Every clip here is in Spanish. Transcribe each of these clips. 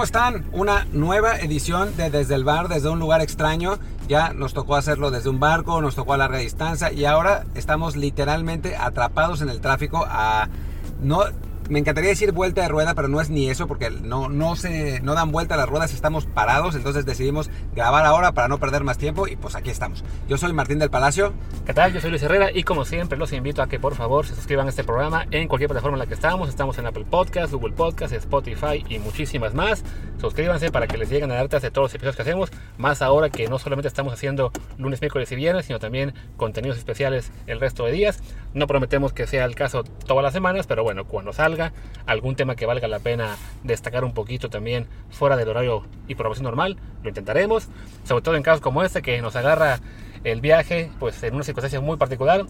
¿cómo están? Una nueva edición de Desde el Bar, desde un lugar extraño. Ya nos tocó hacerlo desde un barco, nos tocó a larga distancia y ahora estamos literalmente atrapados en el tráfico a... No, me encantaría decir vuelta de rueda, pero no es ni eso porque no, no, se, no dan vuelta las ruedas, estamos parados, entonces decidimos grabar ahora para no perder más tiempo y pues aquí estamos. Yo soy Martín del Palacio. ¿Qué tal? Yo soy Luis Herrera y como siempre los invito a que por favor se suscriban a este programa en cualquier plataforma en la que estamos. Estamos en Apple Podcast, Google Podcast, Spotify y muchísimas más. Suscríbanse para que les lleguen alertas de todos los episodios que hacemos, más ahora que no solamente estamos haciendo lunes, miércoles y viernes, sino también contenidos especiales el resto de días. No prometemos que sea el caso todas las semanas, pero bueno, cuando salga algún tema que valga la pena destacar un poquito también fuera del horario y programación normal, lo intentaremos, sobre todo en casos como este que nos agarra el viaje pues en una circunstancia muy particular.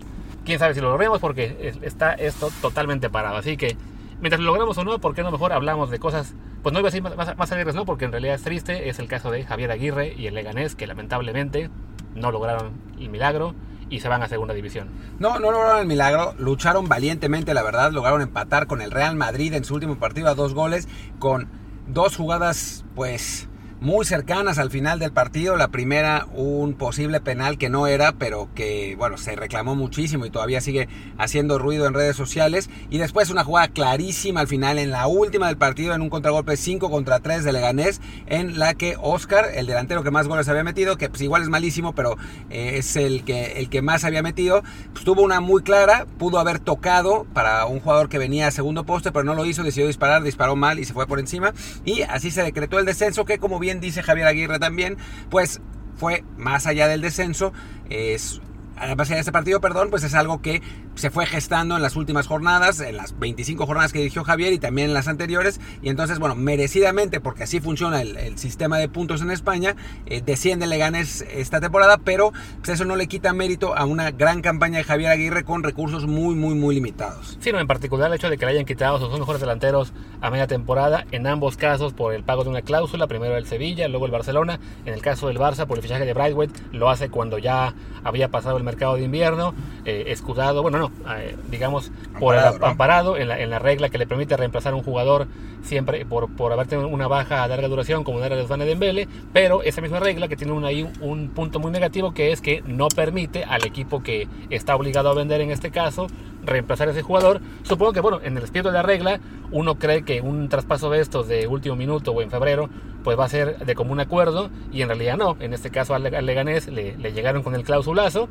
Quién sabe si lo logremos porque está esto totalmente parado. Así que mientras lo logramos o no, ¿por qué no mejor hablamos de cosas? Pues no iba a decir más, más, alegres, no, porque en realidad es triste. Es el caso de Javier Aguirre y el Leganés que lamentablemente no lograron el milagro y se van a segunda división. No, no lograron el milagro, lucharon valientemente, la verdad, lograron empatar con el Real Madrid en su último partido a dos goles, con dos jugadas, pues muy cercanas al final del partido. La primera, un posible penal que no era, pero que, bueno, se reclamó muchísimo y todavía sigue haciendo ruido en redes sociales. Y después una jugada clarísima al final, en la última del partido, en un contragolpe 5 contra 3 de Leganés, en la que Oscar, el delantero que más goles había metido, que pues igual es malísimo, pero eh, es el que, el que más había metido, pues tuvo una muy clara, pudo haber tocado para un jugador que venía a segundo poste, pero no lo hizo, decidió disparar, disparó mal y se fue por encima. Y así se decretó el descenso, que como bien dice Javier Aguirre también, pues fue más allá del descenso, es a base de este partido, perdón, pues es algo que se fue gestando en las últimas jornadas, en las 25 jornadas que dirigió Javier y también en las anteriores. Y entonces, bueno, merecidamente, porque así funciona el, sistema de puntos en España, eh, desciende Leganes esta temporada, pero pues eso no le quita mérito a una gran campaña de Javier Aguirre con recursos muy, muy, muy limitados. Sí, en particular el hecho de que le hayan quitado sus dos mejores delanteros a media temporada, en ambos casos por el pago de una cláusula, primero el Sevilla, luego el Barcelona. En el caso del Barça, por el fichaje de Brightway, lo hace cuando ya había pasado el mercado de invierno, eh, escudado, bueno, no, eh, digamos, por amparado, amparado en, la, en, la, regla que le permite reemplazar a un jugador siempre por, por haber tenido una baja a larga duración, como era de Osvane Dembele, pero esa misma regla que tiene un, ahí un punto muy negativo que es que no permite al equipo que está obligado a vender en este caso reemplazar a ese jugador. Supongo que, bueno, en el espíritu de la regla, uno cree que un traspaso de estos de último minuto o en febrero, pues va a ser de común acuerdo, y en realidad no. En este caso al, Leganés le, le llegaron con el clausulazo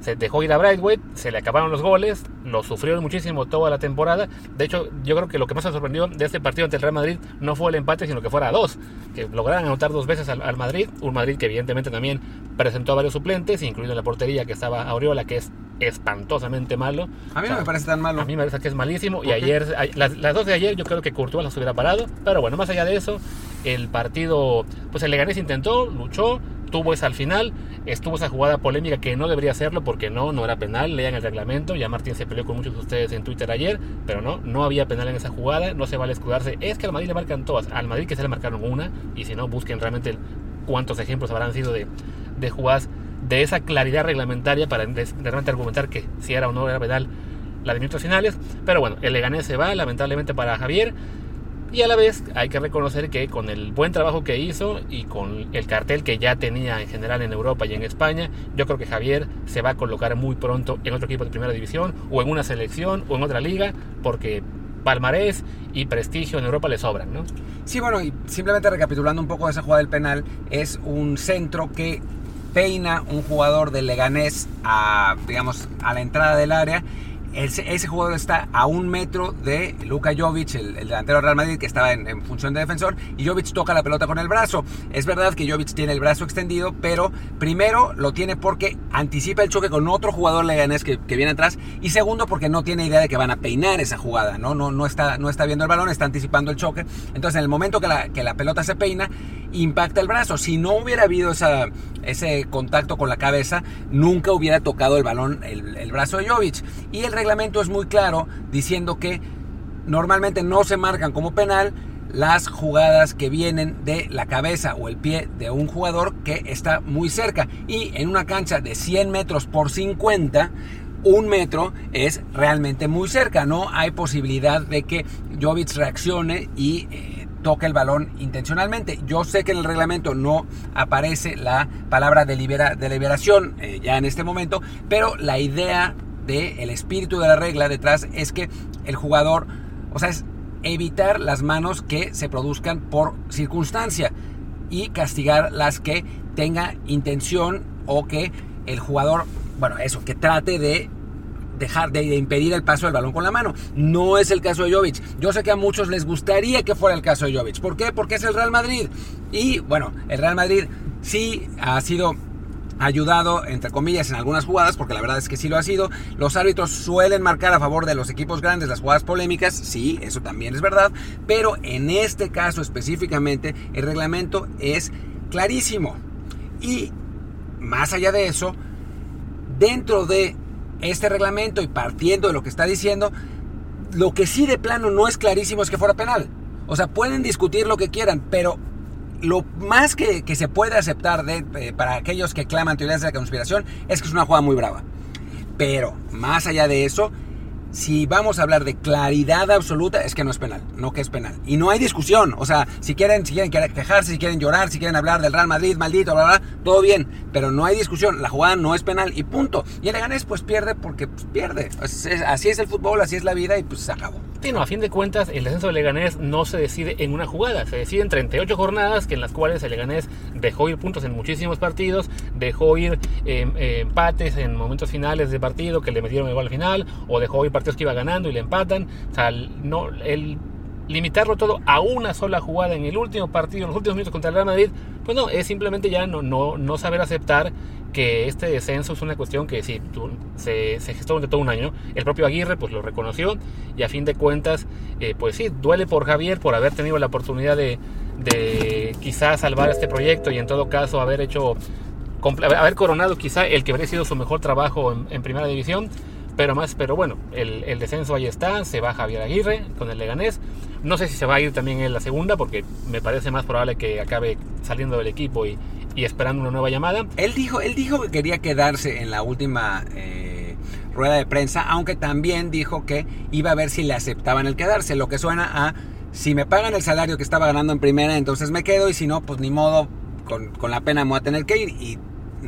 se dejó ir a Brightway, se le acabaron los goles, lo sufrieron muchísimo toda la temporada. De hecho, yo creo que lo que más se sorprendió de este partido ante el Real Madrid no fue el empate, sino que fuera a dos, que lograran anotar dos veces al, Madrid, un Madrid que evidentemente también presentó a varios suplentes, incluido en la portería que estaba Aureola, que es espantosamente malo. A mí no me parece tan malo. A mí me parece que es malísimo. Y ayer, las, las, dos de ayer, yo creo que Courtois las hubiera parado. Pero bueno, más allá de eso, el partido, pues el Leganés intentó, luchó, tuvo esa al final, estuvo esa jugada polémica que no debería hacerlo porque no, no era penal, lean el reglamento, ya Martín se peleó con muchos de ustedes en Twitter ayer, pero no, no había penal en esa jugada, no se vale escudarse, es que al Madrid le marcan todas, al Madrid que se le marcaron una, y si no, busquen realmente cuántos ejemplos habrán sido de, de jugadas de esa claridad reglamentaria para realmente argumentar que si era o no era penal la de minutos finales, pero bueno, el Leganés se va, lamentablemente para Javier, y a la vez hay que reconocer que con el buen trabajo que hizo y con el cartel que ya tenía en general en Europa y en España, yo creo que Javier se va a colocar muy pronto en otro equipo de primera división o en una selección o en otra liga porque palmarés y prestigio en Europa le sobran, ¿no? Sí, bueno, y simplemente recapitulando un poco de esa jugada del penal, es un centro que peina un jugador del Leganés a, digamos, a la entrada del área ese, jugador está a un metro de Luka Jovic, el, delantero Real Madrid que estaba en, función de defensor, y Jovic toca la pelota con el brazo. Es verdad que Jovic tiene el brazo extendido, pero primero lo tiene porque anticipa el choque con otro jugador leganés que, que viene atrás, y segundo porque no tiene idea de que van a peinar esa jugada, ¿no? No, no, está, no está viendo el balón, está anticipando el choque. Entonces, en el momento que la, que la pelota se peina, impacta el brazo. Si no hubiera habido ese contacto con la cabeza, nunca hubiera tocado el balón, el, el brazo de Jovic. Y el reglamento es muy claro diciendo que normalmente no se marcan como penal las jugadas que vienen de la cabeza o el pie de un jugador que está muy cerca. Y en una cancha de 100 metros por 50, un metro es realmente muy cerca. No hay posibilidad de que Jovic reaccione y... Eh, toque el balón intencionalmente. Yo sé que en el reglamento no aparece la palabra deliberación eh, ya en este momento, pero la idea del el espíritu de la regla detrás es que el jugador, o sea, es evitar las manos que se produzcan por circunstancia y castigar las que tenga intención o que el jugador, bueno, eso, que trate de dejar de impedir el paso del balón con la mano. No es el caso de Jovic. Yo sé que a muchos les gustaría que fuera el caso de Jovic. ¿Por qué? Porque es el Real Madrid. Y bueno, el Real Madrid sí ha sido ayudado, entre comillas, en algunas jugadas, porque la verdad es que sí lo ha sido. Los árbitros suelen marcar a favor de los equipos grandes las jugadas polémicas, sí, eso también es verdad, pero en este caso específicamente el reglamento es clarísimo. Y más allá de eso, dentro de este reglamento y partiendo de lo que está diciendo, lo que sí de plano no es clarísimo es que fuera penal. O sea, pueden discutir lo que quieran, pero lo más que, se puede aceptar de, para aquellos que claman teorías de la conspiración es que es una jugada muy brava. Pero más allá de eso, si vamos a hablar de claridad absoluta, es que no es penal, no que es penal. Y no hay discusión, o sea, si quieren, si quieren quejarse, si quieren llorar, si quieren hablar del Real Madrid, maldito, bla, bla, todo bien, pero no hay discusión, la jugada no es penal y punto. Y el Leganés pues pierde porque pues, pierde. así es el fútbol, así es la vida y pues se acabó. Sí, no, a fin de cuentas, el descenso del Leganés no se decide en una jugada, se decide en 38 jornadas que en las cuales el Leganés dejó ir puntos en muchísimos partidos, dejó ir em, empates en momentos finales de partido que le metieron el gol al final, o dejó ir partidos que iba ganando y le empatan. O sea, no, el limitarlo todo a una sola jugada en el último partido, en los últimos minutos contra el Real Madrid, pues no, es simplemente ya no, no, no saber aceptar que este descenso es una cuestión que sí, se, se, gestó durante todo un año. El propio Aguirre pues lo reconoció y a fin de cuentas, eh, pues sí, duele por Javier por haber tenido la oportunidad de, de quizás salvar este proyecto y en todo caso haber hecho, haber coronado quizá el que habría sido su mejor trabajo en primera división pero más, pero bueno, el, descenso ahí está, se va Javier Aguirre con el Leganés. No sé si se va a ir también en la segunda, porque me parece más probable que acabe saliendo del equipo y, esperando una nueva llamada. Él dijo, él dijo que quería quedarse en la última eh, rueda de prensa, aunque también dijo que iba a ver si le aceptaban el quedarse, lo que suena a si me pagan el salario que estaba ganando en primera, entonces me quedo y si no, pues ni modo, con, con la pena me voy a tener que ir. Y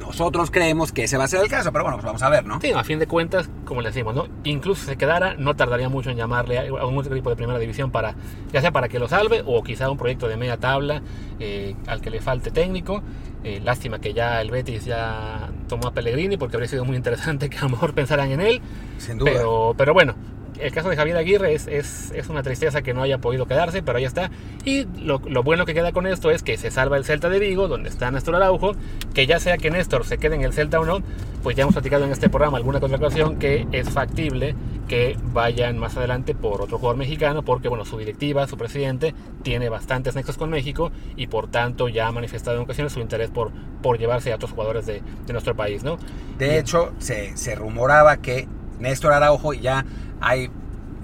nosotros creemos que ese va a ser el caso, pero bueno, pues vamos a ver, ¿no? Sí, a fin de cuentas, como le decimos, ¿no? Incluso si se quedara, no tardaría mucho en llamarle a un equipo de primera división para, ya sea para que lo salve o quizá un proyecto de media tabla eh, al que le falte técnico. Eh, lástima que ya el Betis ya tomó a Pellegrini porque habría sido muy interesante que a lo mejor pensaran en él. Sin duda. Pero, pero bueno, el caso de Javier Aguirre es, es, es, una tristeza que no haya podido quedarse, pero ahí está. Y lo, lo, bueno que queda con esto es que se salva el Celta de Vigo, donde está Néstor Araujo, que ya sea que Néstor se quede en el Celta o no, pues ya hemos platicado en este programa alguna contratación que es factible que vayan más adelante por otro jugador mexicano, porque bueno, su directiva, su presidente, tiene bastantes nexos con México y por tanto ya ha manifestado en ocasiones su interés por, por llevarse a otros jugadores de, de nuestro país, ¿no? De hecho, se, se rumoraba que Néstor Araujo ya hay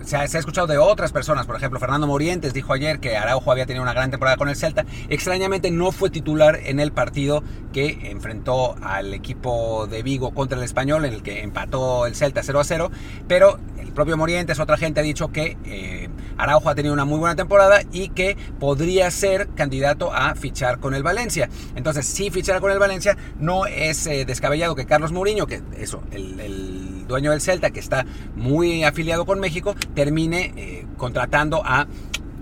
se ha, escuchado de otras personas, por ejemplo, Fernando Morientes dijo ayer que Araujo había tenido una gran temporada con el Celta. Extrañamente no fue titular en el partido que enfrentó al equipo de Vigo contra el Español, en el que empató el Celta 0 a 0, pero el propio Morientes, otra gente ha dicho que eh, Araujo ha tenido una muy buena temporada y que podría ser candidato a fichar con el Valencia. Entonces, si fichara con el Valencia, no es eh, descabellado que Carlos Mourinho, que eso, el dueño del Celta, que está muy afiliado con México, termine eh, contratando a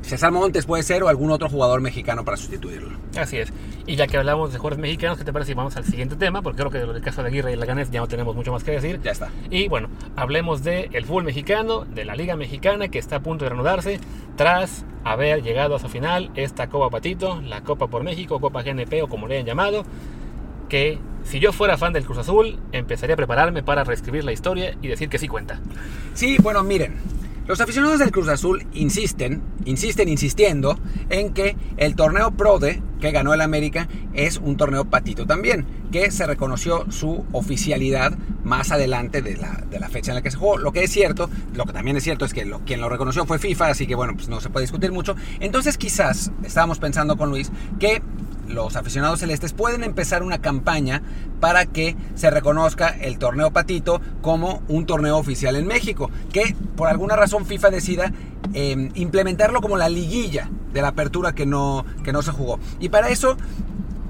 César Montes puede ser o algún otro jugador mexicano para sustituirlo. Así es. Y ya que hablamos de jugadores mexicanos, ¿qué te parece si vamos al siguiente tema? Porque creo que del caso de Aguirre y Laganés ya no tenemos mucho más que decir. Ya está. Y bueno, hablemos del el fútbol mexicano, de la Liga Mexicana que está a punto de reanudarse tras haber llegado a su final esta Copa Patito, la Copa por México, Copa GNP o como le hayan llamado, que si yo fuera fan del Cruz Azul, empezaría a prepararme para reescribir la historia y decir que sí cuenta. Sí, bueno, miren, los aficionados del Cruz Azul insisten, insisten insistiendo en que el torneo PRODE que ganó el América es un torneo patito también, que se reconoció su oficialidad más adelante de la, de la fecha en la que se jugó. Lo que es cierto, lo que también es cierto es que lo, quien lo reconoció fue FIFA, así que bueno, pues no se puede discutir mucho. Entonces quizás estábamos pensando con Luis que los aficionados celestes pueden empezar una campaña para que se reconozca el torneo Patito como un torneo oficial en México, que por alguna razón FIFA decida em, implementarlo como la liguilla de la apertura que no, que no se jugó. Y para eso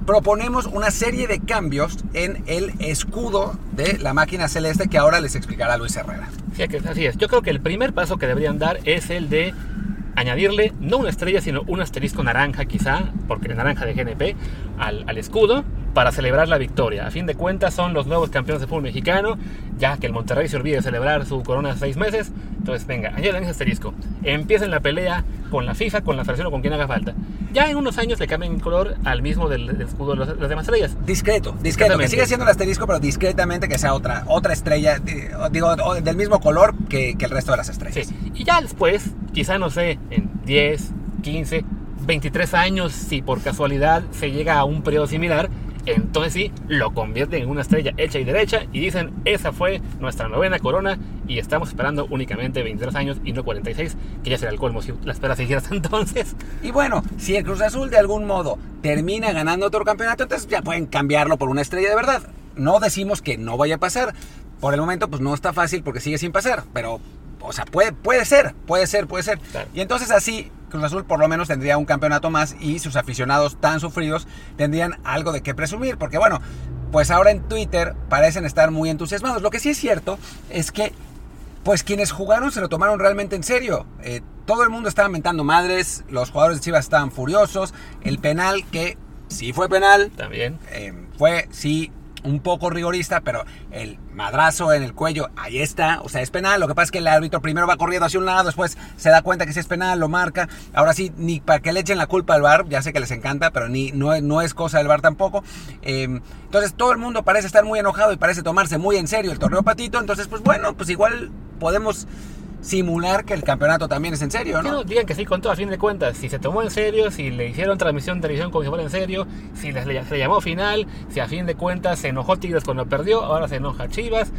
proponemos una serie de cambios en el escudo de la máquina celeste que ahora les explicará Luis Herrera. Sí, así es. Yo creo que el primer paso que deberían dar es el de añadirle no una estrella, sino un asterisco naranja quizá, porque naranja de GNP, al, al, escudo para celebrar la victoria. A fin de cuentas son los nuevos campeones de fútbol mexicano, ya que el Monterrey se olvide de celebrar su corona de seis meses. Entonces, venga, añadan ese asterisco. Empiecen la pelea con la FIFA, con la federación o con quien haga falta. Ya en unos años le cambian el color al mismo del, del escudo de las, las, demás estrellas. Discreto, discreto, que sigue siendo el asterisco, pero discretamente que sea otra, otra estrella, digo, del mismo color que, que el resto de las estrellas. Sí. Y ya después, quizá no sé, en 10, 15, 23 años, si por casualidad se llega a un periodo similar, entonces sí, lo convierten en una estrella hecha y derecha y dicen, esa fue nuestra novena corona y estamos esperando únicamente 23 años y no 46, que ya será el colmo si la espera siguiera hasta entonces. Y bueno, si el Cruz Azul de algún modo termina ganando otro campeonato, entonces ya pueden cambiarlo por una estrella de verdad. No decimos que no vaya a pasar. Por el momento, pues no está fácil porque sigue sin pasar, pero o sea, puede, puede ser, puede ser, puede ser. Claro. Y entonces así Cruz Azul por lo menos tendría un campeonato más y sus aficionados tan sufridos tendrían algo de qué presumir. Porque bueno, pues ahora en Twitter parecen estar muy entusiasmados. Lo que sí es cierto es que pues quienes jugaron se lo tomaron realmente en serio. Eh, todo el mundo estaba mentando madres, los jugadores de Chivas estaban furiosos. El penal que sí fue penal. También. Eh, fue, sí, un poco rigorista, pero el madrazo en el cuello, ahí está, o sea, es penal. Lo que pasa es que el árbitro primero va corriendo hacia un lado, después se da cuenta que si es penal, lo marca. Ahora sí, ni para que le echen la culpa al VAR, ya sé que les encanta, pero ni, no, no es cosa del VAR tampoco. Eh, entonces todo el mundo parece estar muy enojado y parece tomarse muy en serio el torneo patito. Entonces, pues bueno, pues igual podemos simular que el campeonato también es en serio, ¿no? no digan que sí con todo, a fin de cuentas. Si se tomó en serio, si le hicieron transmisión de televisión como si fuera en serio, si les, le, se llamó final, si a fin de cuentas se enojó Tigres cuando perdió, ahora se enoja Chivas.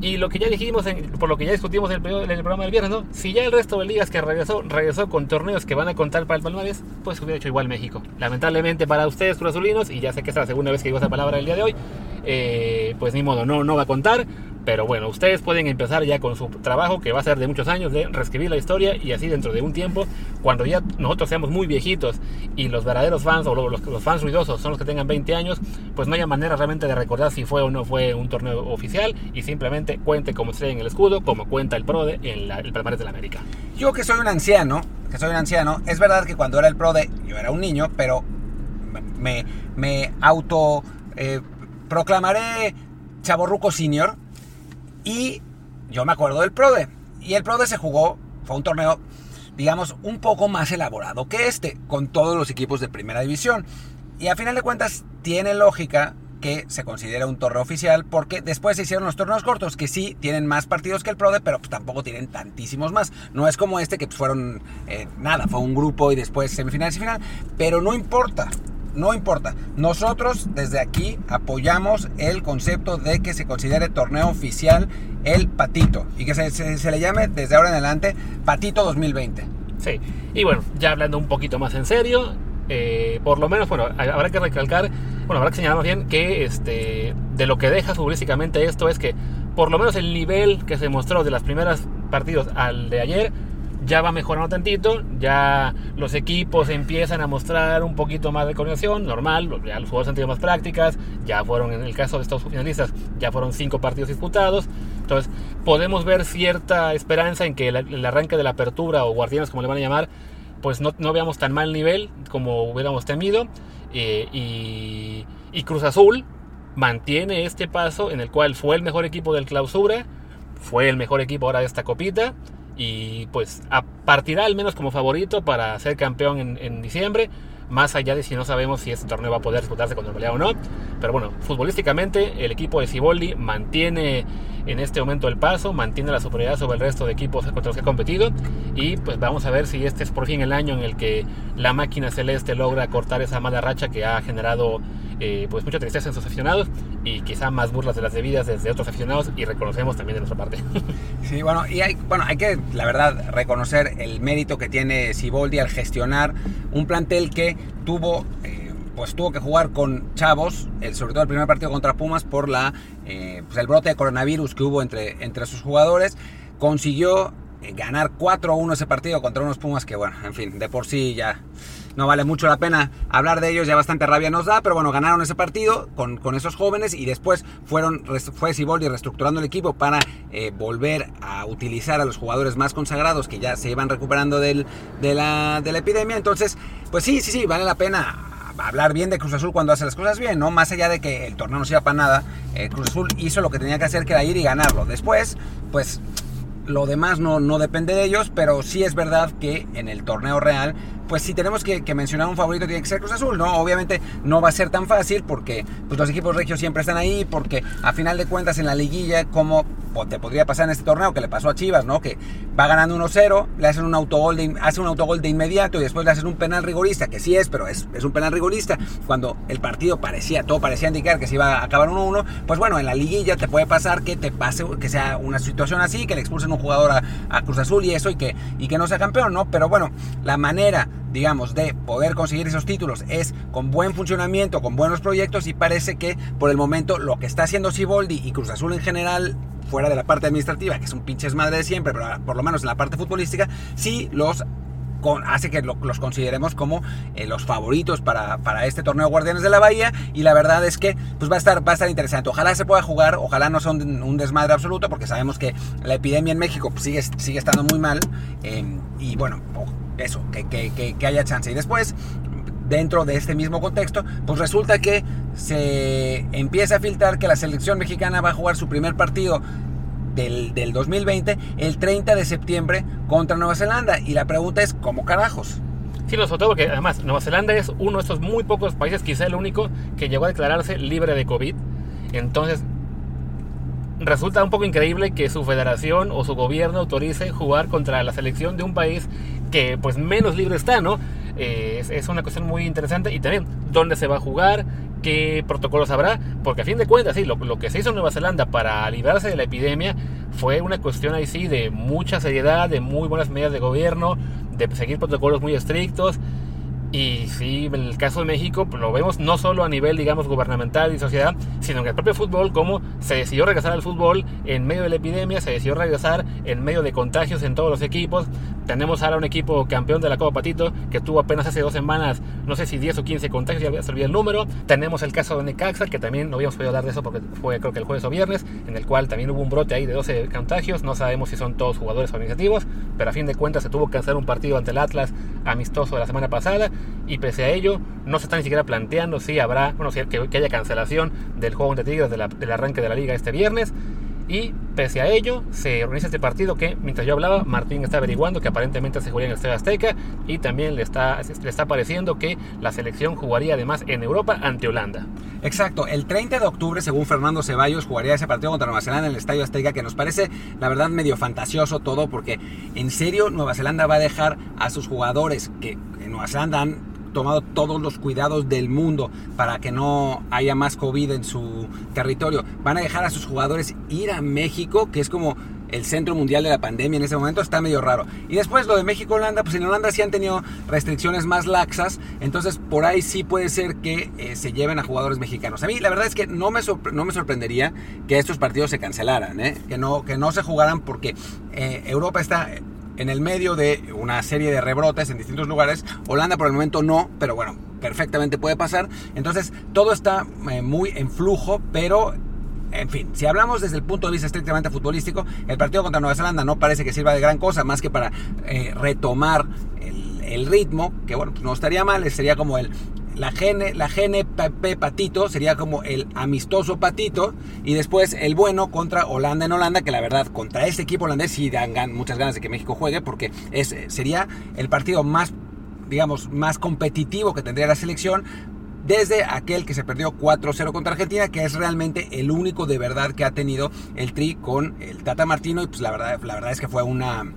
Y lo que ya dijimos, por lo que ya discutimos en el, programa del viernes, ¿no? Si ya el resto de ligas que regresó, regresó con torneos que van a contar para el Palmares, pues hubiera hecho igual México. Lamentablemente para ustedes, Cruz Azulinos, y ya sé que es la segunda vez que digo esa palabra el día de hoy, eh, pues ni modo, no, no va a contar. Pero bueno, ustedes pueden empezar ya con su trabajo, que va a ser de muchos años, de reescribir la historia y así dentro de un tiempo, cuando ya nosotros seamos muy viejitos y los verdaderos fans o los, los fans ruidosos son los que tengan 20 años, pues no haya manera realmente de recordar si fue o no fue un torneo oficial y simplemente cuente como estrella en el escudo, como cuenta el PRODE en la, el Palmarés de la América. Yo que soy un anciano, que soy un anciano, es verdad que cuando era el PRODE yo era un niño, pero me, me auto eh, proclamaré chaborruco senior y yo me acuerdo del PRODE. Y el PRODE se jugó, fue un torneo, digamos, un poco más elaborado que este, con todos los equipos de primera división. Y a final de cuentas, tiene lógica que se considera un torneo oficial porque después se hicieron los torneos cortos que sí tienen más partidos que el PRODE pero pues tampoco tienen tantísimos más no es como este que pues fueron eh, nada fue un grupo y después semifinales y final pero no importa no importa. Nosotros desde aquí apoyamos el concepto de que se considere torneo oficial el Patito y que se, se, le llame desde ahora en adelante Patito 2020. Sí, y bueno, ya hablando un poquito más en serio, eh, por lo menos, bueno, habrá que recalcar, bueno, habrá que señalar más bien que este, de lo que deja futbolísticamente esto es que por lo menos el nivel que se mostró de las primeras partidos al de ayer ya va mejorando tantito, ya los equipos empiezan a mostrar un poquito más de coordinación, normal, ya los jugadores han tenido más prácticas, ya fueron, en el caso de estos finalistas, ya fueron cinco partidos disputados, entonces podemos ver cierta esperanza en que el, arranque de la apertura o guardianes como le van a llamar, pues no, no veamos tan mal nivel como hubiéramos temido, eh, y, y Cruz Azul mantiene este paso en el cual fue el mejor equipo del clausura, fue el mejor equipo ahora de esta copita, y pues a partirá al menos como favorito para ser campeón en, diciembre, más allá de si no sabemos si este torneo va a poder disputarse con normalidad o no. Pero bueno, futbolísticamente el equipo de Ciboldi mantiene en este momento el paso, mantiene la superioridad sobre el resto de equipos contra los que ha competido y pues vamos a ver si este es por fin el año en el que la máquina celeste logra cortar esa mala racha que ha generado eh, pues mucha tristeza en sus aficionados y quizá más burlas de las debidas desde otros aficionados y reconocemos también de nuestra parte. Sí, bueno, y hay, bueno, hay que, la verdad, reconocer el mérito que tiene Siboldi al gestionar un plantel que tuvo... Eh, pues tuvo que jugar con chavos, el, sobre todo el primer partido contra Pumas por la, eh, pues el brote de coronavirus que hubo entre, entre sus jugadores. Consiguió eh, ganar 4-1 ese partido contra unos Pumas que, bueno, en fin, de por sí ya no vale mucho la pena hablar de ellos, ya bastante rabia nos da, pero bueno, ganaron ese partido con, con esos jóvenes y después fueron, fue Siboldi reestructurando el equipo para eh, volver a utilizar a los jugadores más consagrados que ya se iban recuperando del, de, la, de la epidemia. Entonces, pues sí, sí, sí, vale la pena hablar bien de Cruz Azul cuando hace las cosas bien, ¿no? Más allá de que el torneo no sirva para nada, eh, Cruz Azul hizo lo que tenía que hacer, que era ir y ganarlo. Después, pues lo demás no, no depende de ellos, pero sí es verdad que en el torneo real pues si tenemos que, mencionar un favorito tiene que ser Cruz Azul, ¿no? Obviamente no va a ser tan fácil porque pues, los equipos regios siempre están ahí, porque a final de cuentas en la liguilla, como te podría pasar en este torneo que le pasó a Chivas, ¿no? Que va ganando 1-0, le hacen un autogol de, hace un autogol de inmediato y después le hacen un penal rigorista, que sí es, pero es, es un penal rigorista, cuando el partido parecía, todo parecía indicar que se iba a acabar 1-1, pues bueno, en la liguilla te puede pasar que te pase, que sea una situación así, que le expulsen un jugador a, a Cruz Azul y eso, y que, y que no sea campeón, ¿no? Pero bueno, la manera digamos, de poder conseguir esos títulos es con buen funcionamiento, con buenos proyectos y parece que por el momento lo que está haciendo Siboldi y Cruz Azul en general fuera de la parte administrativa, que es un pinches madre de siempre, pero por lo menos en la parte futbolística, sí los hace que los consideremos como eh, los favoritos para, para, este torneo Guardianes de la Bahía y la verdad es que pues va a estar va a estar interesante. Ojalá se pueda jugar ojalá no sea un, desmadre absoluto porque sabemos que la epidemia en México pues, sigue, sigue estando muy mal eh, y bueno eso, que, que, que, haya chance. Y después, dentro de este mismo contexto, pues resulta que se empieza a filtrar que la selección mexicana va a jugar su primer partido del, del 2020 el 30 de septiembre contra Nueva Zelanda. Y la pregunta es, ¿cómo carajos? Sí, lo sobre todo porque además Nueva Zelanda es uno de estos muy pocos países, quizá el único, que llegó a declararse libre de COVID. Entonces, resulta un poco increíble que su federación o su gobierno autorice jugar contra la selección de un país que pues menos libre está, ¿no? Eh, es, una cuestión muy interesante. Y también dónde se va a jugar, qué protocolos habrá, porque a fin de cuentas, sí, lo, que se hizo en Nueva Zelanda para librarse de la epidemia fue una cuestión ahí sí de mucha seriedad, de muy buenas medidas de gobierno, de seguir protocolos muy estrictos. Y sí, en el caso de México pues, lo vemos no solo a nivel, digamos, gubernamental y sociedad, sino en el propio fútbol, como se decidió regresar al fútbol en medio de la epidemia, se decidió regresar en medio de contagios en todos los equipos. Tenemos ahora un equipo campeón de la Copa Patito que tuvo apenas hace dos semanas, no sé si 10 o 15 contagios, ya se olvidó el número. Tenemos el caso de Necaxa, que también no habíamos podido hablar de eso porque fue creo que el jueves o viernes, en el cual también hubo un brote ahí de 12 contagios. No sabemos si son todos jugadores organizativos, pero a fin de cuentas se tuvo que hacer un partido ante el Atlas amistoso de la semana pasada y pese a ello no se está ni siquiera planteando si habrá, bueno, si, que, haya cancelación del juego de Tigres del arranque de la liga este viernes. Y pese a ello, se organiza este partido que, mientras yo hablaba, Martín está averiguando que aparentemente se jugaría en el Estadio Azteca y también le está, le está pareciendo que la selección jugaría además en Europa ante Holanda. Exacto, el 30 de octubre, según Fernando Ceballos, jugaría ese partido contra Nueva Zelanda en el Estadio Azteca, que nos parece, la verdad, medio fantasioso todo, porque en serio Nueva Zelanda va a dejar a sus jugadores que en Nueva Zelanda han tomado todos los cuidados del mundo para que no haya más COVID en su territorio. Van a dejar a sus jugadores ir a México, que es como el centro mundial de la pandemia en ese momento, está medio raro. Y después lo de México-Holanda, pues en Holanda sí han tenido restricciones más laxas, entonces por ahí sí puede ser que eh, se lleven a jugadores mexicanos. A mí la verdad es que no me, no me sorprendería que estos partidos se cancelaran, ¿eh? que, no, que no se jugaran porque eh, Europa está en el medio de una serie de rebrotes en distintos lugares. Holanda por el momento no, pero bueno, perfectamente puede pasar. Entonces todo está eh, muy en flujo, pero en fin, si hablamos desde el punto de vista estrictamente futbolístico, el partido contra Nueva Zelanda no parece que sirva de gran cosa, más que para eh, retomar el, ritmo, que bueno, no estaría mal, sería como el la gene, la gene Patito sería como el amistoso Patito y después el bueno contra Holanda en Holanda, que la verdad contra este equipo holandés sí dan muchas ganas de que México juegue porque es, sería el partido más, digamos, más competitivo que tendría la selección desde aquel que se perdió 4-0 contra Argentina, que es realmente el único de verdad que ha tenido el tri con el Tata Martino y pues la verdad, la verdad es que fue una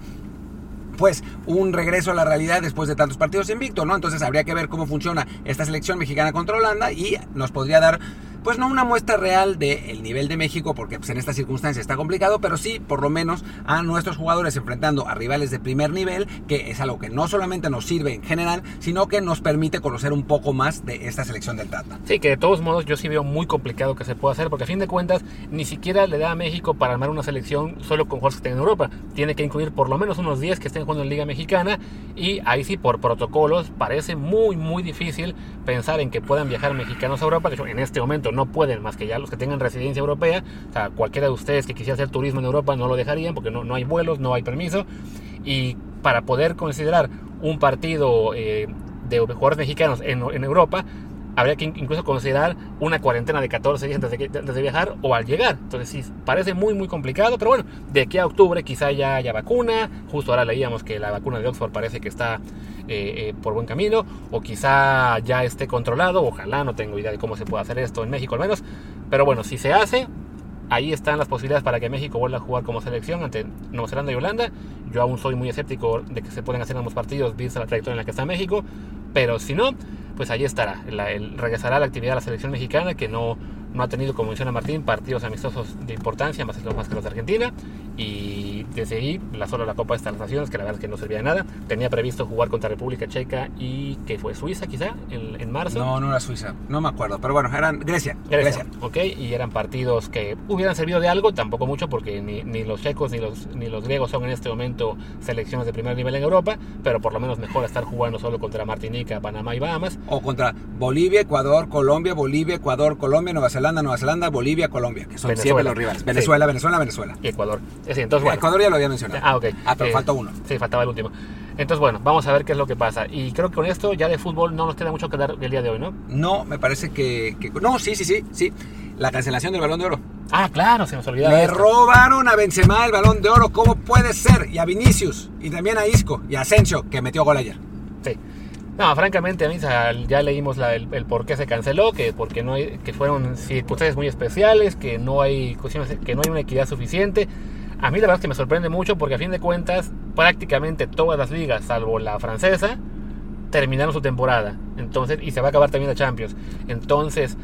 pues un regreso a la realidad después de tantos partidos invicto, ¿no? Entonces habría que ver cómo funciona esta selección mexicana contra Holanda y nos podría dar pues no una muestra real del nivel de México, porque pues, en esta circunstancia está complicado, pero sí por lo menos a nuestros jugadores enfrentando a rivales de primer nivel, que es algo que no solamente nos sirve en general, sino que nos permite conocer un poco más de esta selección del Tata. Sí, que de todos modos yo sí veo muy complicado que se pueda hacer, porque a fin de cuentas ni siquiera le da a México para armar una selección solo con jugadores que estén en Europa. Tiene que incluir por lo menos unos 10 que estén jugando en Liga Mexicana y ahí sí por protocolos parece muy muy difícil pensar en que puedan viajar mexicanos a Europa. De hecho, en este momento no pueden más que ya los que tengan residencia europea. O sea, cualquiera de ustedes que quisiera hacer turismo en Europa no lo dejarían porque no, no hay vuelos, no hay permiso. Y para poder considerar un partido eh, de jugadores mexicanos en, en Europa, habría que incluso considerar una cuarentena de 14 días antes de, viajar o al llegar. Entonces sí, parece muy muy complicado, pero bueno, de aquí a octubre quizá ya haya vacuna. Justo ahora leíamos que la vacuna de Oxford parece que está eh, eh, por buen camino, o quizá ya esté controlado, ojalá, no tengo idea de cómo se puede hacer esto en México al menos. Pero bueno, si se hace, ahí están las posibilidades para que México vuelva a jugar como selección ante Nueva Zelanda y Holanda. Yo aún soy muy escéptico de que se pueden hacer ambos partidos, vista la trayectoria en la que está México, pero si no, pues ahí estará. el, regresará la actividad de la selección mexicana, que no, no ha tenido, como menciona Martín, partidos amistosos de importancia, más, más que los de Argentina. Y desde ahí, la sola la Copa de estas Naciones, que la verdad es que no servía de nada. Tenía previsto jugar contra República Checa y que fue Suiza, quizá, en, marzo. No, no era Suiza, no me acuerdo, pero bueno, eran Grecia. Grecia, ok, y eran partidos que hubieran servido de algo, tampoco mucho, porque ni, ni, los checos ni los, ni los griegos son en este momento selecciones de primer nivel en Europa, pero por lo menos mejor estar jugando solo contra Martinica, Panamá y Bahamas. O contra Bolivia, Ecuador, Colombia, Bolivia, Ecuador, Colombia, Nueva Zelanda, Nueva Zelanda, Bolivia, Colombia, que son siempre los rivales. Venezuela, Venezuela, Venezuela. Y Ecuador. Entonces, bueno. Ecuador ya lo había mencionado. Ah, ok. Ah, pero falta uno. Sí, faltaba el último. Entonces, bueno, vamos a ver qué es lo que pasa. Y creo que con esto ya de fútbol no nos queda mucho que dar el día de hoy, ¿no? No, me parece que, No, sí, sí, sí, sí. La cancelación del Balón de Oro. Ah, claro, se nos olvidaba. Le robaron a Benzema el Balón de Oro. ¿Cómo puede ser? Y a Vinicius. Y también a Isco. Y a Asensio, que metió gol ayer. Sí. No, francamente, ya leímos el, por qué se canceló, que porque no hay, que fueron circunstancias muy especiales, que no hay que no hay una equidad suficiente. A mí la verdad es que me sorprende mucho porque a fin de cuentas prácticamente todas las ligas, salvo la francesa, terminaron su temporada. Entonces, y se va a acabar también la Champions. Entonces,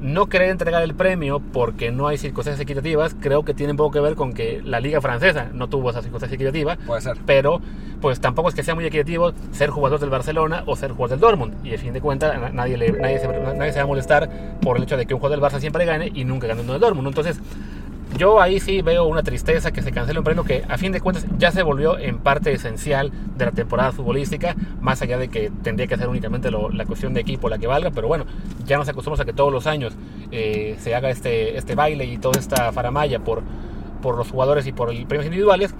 no querer entregar el premio porque no hay circunstancias equitativas, creo que tiene un poco que ver con que la liga francesa no tuvo esa circunstancia equitativa. Puede ser. Pero pues tampoco es que sea muy equitativo ser jugador del Barcelona o ser jugador del Dortmund. Y a fin de cuentas nadie, nadie, se, nadie se va a molestar por el hecho de que un jugador del Barça siempre gane y nunca gane uno del Dortmund. Entonces yo ahí sí veo una tristeza que se cancele un premio que a fin de cuentas ya se volvió en parte esencial de la temporada futbolística, más allá de que tendría que ser únicamente la cuestión de equipo la que valga, pero bueno, ya nos acostumbramos a que todos los años eh, se haga este, este baile y toda esta faramaya por, por los jugadores y por premios individuales.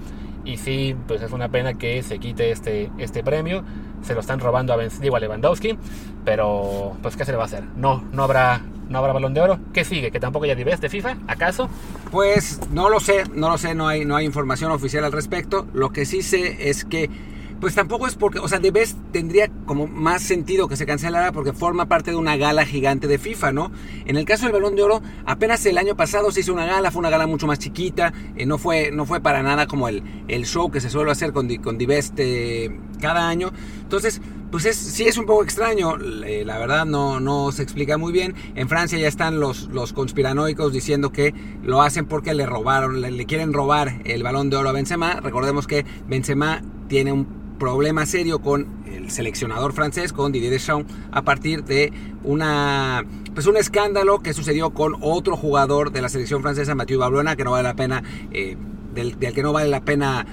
Y sí, pues es una pena que se quite este, este premio. Se lo están robando a, a Lewandowski. Pero, pues, ¿qué se le va a hacer? No, no habrá no habrá balón de oro. ¿Qué sigue? ¿Que tampoco ya ves de FIFA? ¿Acaso? Pues no lo sé, no lo sé, no hay, no hay información oficial al respecto. Lo que sí sé es que pues tampoco es porque, o sea, de tendría como más sentido que se cancelara porque forma parte de una gala gigante de FIFA, ¿no? En el caso del Balón de Oro, apenas el año pasado se hizo una gala, fue una gala mucho más chiquita, eh, no, fue, no fue para nada como el, el show que se suele hacer con, con Divest eh, cada año. Entonces, pues es, sí es un poco extraño, la verdad no, no se explica muy bien. En Francia ya están los, los conspiranoicos diciendo que lo hacen porque le robaron, le, quieren robar el balón de oro a Benzema. Recordemos que Benzema tiene un problema serio con el seleccionador francés, con Didier Deschamps, a partir de una, pues un escándalo que sucedió con otro jugador de la selección francesa, Mathieu Valbuena, que no vale la pena, eh, del, que no vale la pena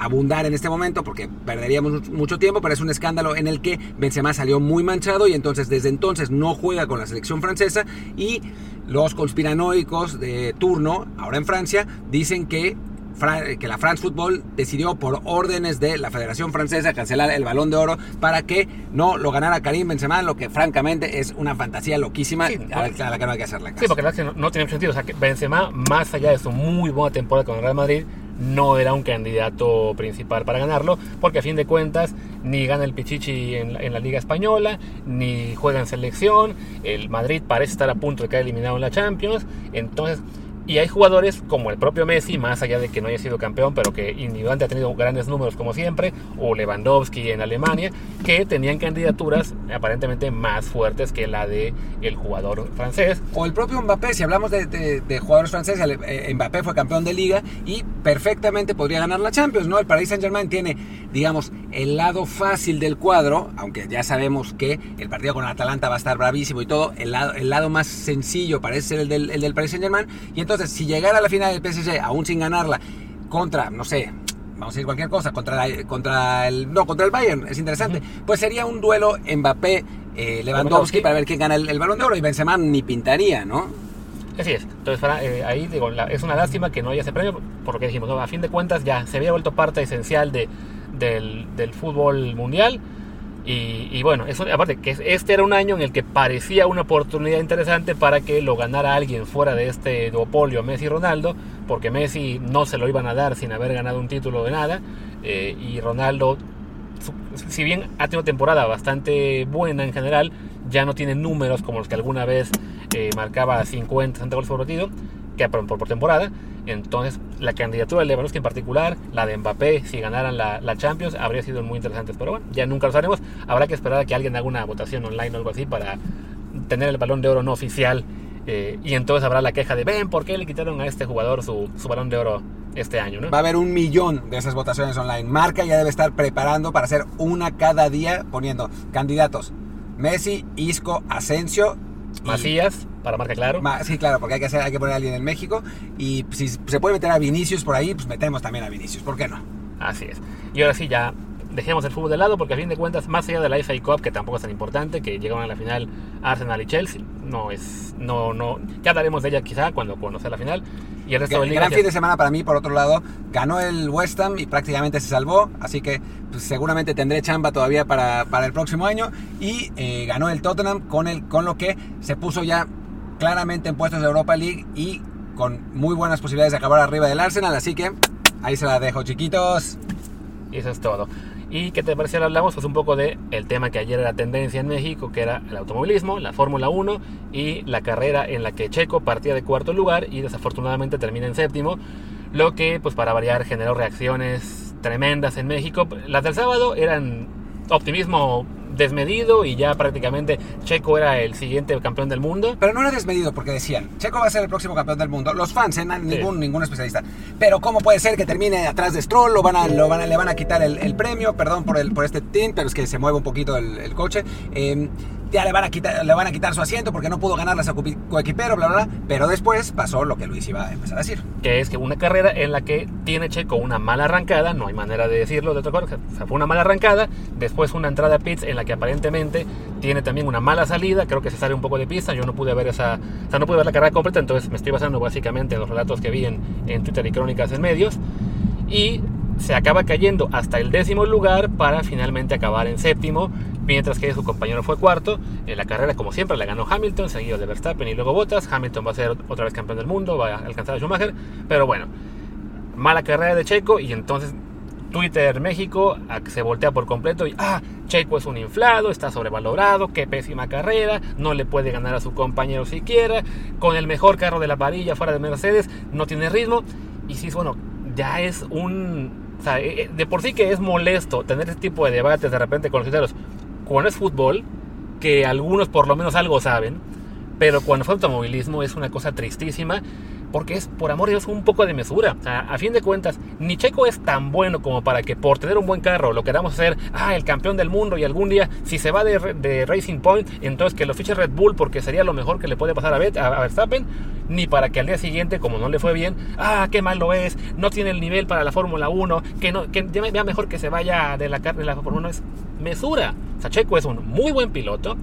abundar en este momento porque perderíamos mucho tiempo, pero es un escándalo en el que Benzema salió muy manchado y entonces desde entonces no juega con la selección francesa y los conspiranoicos de turno, ahora en Francia, dicen que que la France Football decidió por órdenes de la Federación Francesa cancelar el Balón de Oro para que no lo ganara Karim Benzema, lo que francamente es una fantasía loquísima a, la, que no hay que hacerle caso. Sí, porque la verdad que no, tiene sentido. O sea, que Benzema, más allá de su muy buena temporada con el Real Madrid, no era un candidato principal para ganarlo, porque a fin de cuentas ni gana el Pichichi en la, Liga Española, ni juega en selección, el Madrid parece estar a punto de caer eliminado en la Champions, entonces Y hay jugadores como el propio Messi, más allá de que no haya sido campeón, pero que individualmente ha tenido grandes números como siempre, o Lewandowski en Alemania, que tenían candidaturas aparentemente más fuertes que la de el jugador francés. O el propio Mbappé, si hablamos de, de, jugadores franceses, eh, Mbappé fue campeón de liga y perfectamente podría ganar la Champions, ¿no? El Paris Saint Germain tiene, digamos, el lado fácil del cuadro, aunque ya sabemos que el partido con el Atalanta va a estar bravísimo y todo, el lado, el lado más sencillo parece ser el del, el del Paris Saint Germain, y entonces si llegara a la final del PSG, aún sin ganarla, contra, no sé, vamos a decir cualquier cosa, contra, contra el, no, contra el Bayern, es interesante, pues sería un duelo Mbappé. Eh, Lewandowski para ver quién gana el, balón de oro y Benzema ni pintaría, ¿no? Así es. Entonces, eh, ahí digo, es una lástima que no haya ese premio, por lo que dijimos, a fin de cuentas ya se había vuelto parte esencial de, del, del fútbol mundial y, bueno, eso, aparte que este era un año en el que parecía una oportunidad interesante para que lo ganara alguien fuera de este duopolio Messi-Ronaldo, porque Messi no se lo iban a dar sin haber ganado un título de nada, eh, y Ronaldo, si bien ha tenido temporada bastante buena en general, ya no tiene números como los que alguna vez eh, marcaba 50, 60 goles por partido, que por, por temporada, entonces, la candidatura de Lewandowski en particular, la de Mbappé, si ganaran la, Champions, habría sido muy interesante. Pero bueno, ya nunca lo sabremos. Habrá que esperar a que alguien haga una votación online o algo así para tener el balón de oro no oficial. Eh, y entonces habrá la queja de, ven, ¿por qué le quitaron a este jugador su, balón de oro este año? Va a haber un millón de esas votaciones online. Marca ya debe estar preparando para hacer una cada día poniendo candidatos. Messi, Isco, Asensio. Macías para marca claro. Sí, claro, porque hay que, hacer, hay que poner a alguien en México. Y si se puede meter a Vinicius por ahí, pues metemos también a Vinicius. ¿Por qué no? Así es. Y ahora sí, ya dejemos el fútbol de lado porque a fin de cuentas, más allá de la FA Cup, que tampoco es tan importante, que llegaron a la final Arsenal y Chelsea, no es, no, no, ya hablaremos de ella quizá cuando, cuando sea la final. Y el resto gran fin de semana para mí, por otro lado, ganó el West Ham y prácticamente se salvó, así que pues, seguramente tendré chamba todavía para, para el próximo año. Y eh, ganó el Tottenham con, el, con lo que se puso ya claramente en puestos de Europa League y con muy buenas posibilidades de acabar arriba del Arsenal. Así que ahí se la dejo, chiquitos. Y eso es todo. ¿Y qué te parece? Ahora hablamos pues un poco de el tema que ayer era tendencia en México, que era el automovilismo, la Fórmula 1 y la carrera en la que Checo partía de cuarto lugar y desafortunadamente termina en séptimo, lo que pues para variar generó reacciones tremendas en México. Las del sábado eran optimismo desmedido y ya prácticamente Checo era el siguiente campeón del mundo. Pero no era desmedido porque decían, Checo va a ser el próximo campeón del mundo. Los fans, ¿eh? ningún, ningún especialista. Pero ¿cómo puede ser que termine atrás de Stroll? Lo van a, lo van a, le van a quitar el, premio, perdón por, el, por este team, pero es que se mueve un poquito el, coche. Eh, ya le van a quitar, le van a quitar su asiento porque no pudo ganarle a coequipero, bla, bla, bla. Pero después pasó lo que Luis iba a empezar a decir. Que es que una carrera en la que tiene Checo una mala arrancada, no hay manera de decirlo de otra cosa, fue una mala arrancada, después una entrada a pits en la que aparentemente tiene también una mala salida, creo que se sale un poco de pista, yo no pude ver esa, o sea, no pude ver la carrera completa, entonces me estoy basando básicamente en los relatos que vi en, en Twitter y crónicas en medios. Y se acaba cayendo hasta el décimo lugar para finalmente acabar en séptimo, mientras que su compañero fue cuarto. En la carrera, como siempre, la ganó Hamilton, seguido de Verstappen y luego Bottas. Hamilton va a ser otra vez campeón del mundo, va a alcanzar a Schumacher, pero bueno, mala carrera de Checo y entonces Twitter México se voltea por completo y ah, Checo es un inflado, está sobrevalorado, qué pésima carrera, no le puede ganar a su compañero siquiera, con el mejor carro de la parilla fuera de Mercedes, no tiene ritmo. Y sí, bueno, ya es un eh, de por sí que es molesto tener este tipo de debates de repente con los tuiteros cuando es fútbol, que algunos por lo menos algo saben, pero cuando fue automovilismo es una cosa tristísima porque es, por amor de Dios, un poco de mesura. a fin de cuentas, ni Checo es tan bueno como para que por tener un buen carro lo queramos hacer, ah, el campeón del mundo y algún día, si se va de, Racing Point, entonces que lo fiche Red Bull porque sería lo mejor que le puede pasar a, a, Verstappen, ni para que al día siguiente, como no le fue bien, ah, qué mal lo es, no tiene el nivel para la Fórmula 1, que, no, que vea mejor que se vaya de la, de la Fórmula 1, es mesura. O Checo es un muy buen piloto,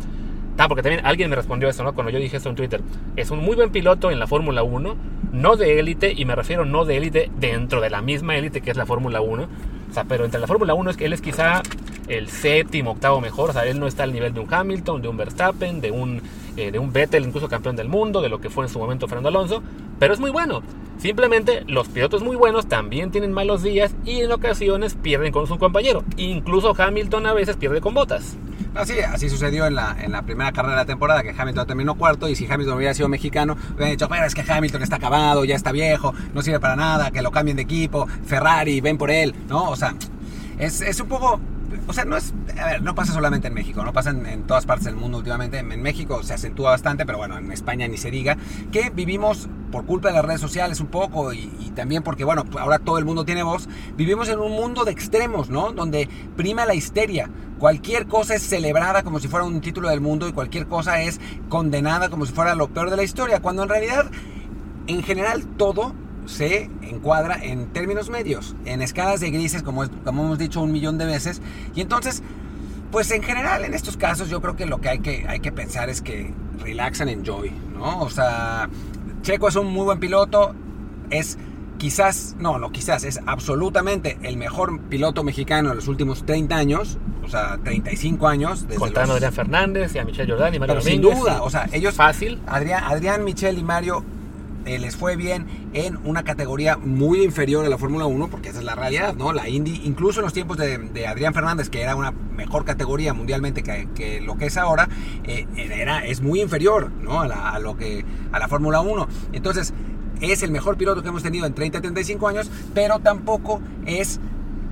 Ah, porque también alguien me respondió eso, ¿no? Cuando yo dije eso en Twitter. Es un muy buen piloto en la Fórmula 1, no de élite, y me refiero no de élite dentro de la misma élite que es la Fórmula 1. O sea, pero entre la Fórmula 1 es que él es quizá el séptimo, octavo mejor. O sea, él no está al nivel de un Hamilton, de un Verstappen, de un, eh, de un Vettel, incluso campeón del mundo, de lo que fue en su momento Fernando Alonso. Pero es muy bueno. Simplemente los pilotos muy buenos también tienen malos días y en ocasiones pierden con su compañero. Incluso Hamilton a veces pierde con botas. Así, así sucedió en la, en la primera carrera de la temporada, que Hamilton terminó cuarto, y si Hamilton hubiera sido mexicano, hubieran dicho, pero es que Hamilton está acabado, ya está viejo, no sirve para nada, que lo cambien de equipo, Ferrari, ven por él, ¿no? O sea, es, es un poco o sea, no es, a ver, no pasa solamente en México, no pasa en, todas partes del mundo últimamente. En, México se acentúa bastante, pero bueno, en España ni se diga, que vivimos por culpa de las redes sociales un poco y, también porque, bueno, ahora todo el mundo tiene voz, vivimos en un mundo de extremos, ¿no? Donde prima la histeria. Cualquier cosa es celebrada como si fuera un título del mundo y cualquier cosa es condenada como si fuera lo peor de la historia, cuando en realidad, en general, todo se encuadra en términos medios, en escalas de grises, como, como hemos dicho un millón de veces. Y entonces, pues en general en estos casos yo creo que lo que hay que, hay que pensar es que relax and enjoy, ¿no? O sea, Checo es un muy buen piloto, es quizás, no, no quizás, es absolutamente el mejor piloto mexicano de los últimos 30 años, o sea, 35 años. Desde Contando a Adrián Fernández y a Michelle Jordan y Mario Sin duda, o sea, ellos... Fácil. Adrián, Adrián, Michelle y Mario eh, les fue bien en una categoría muy inferior a la Fórmula 1, porque esa es la realidad, ¿no? La Indy, incluso en los tiempos de, Adrián Fernández, que era una mejor categoría mundialmente que, lo que es ahora, eh, era, es muy inferior, ¿no? A, la, lo que, a la Fórmula 1. Entonces, es el mejor piloto que hemos tenido en 30, 35 años, pero tampoco es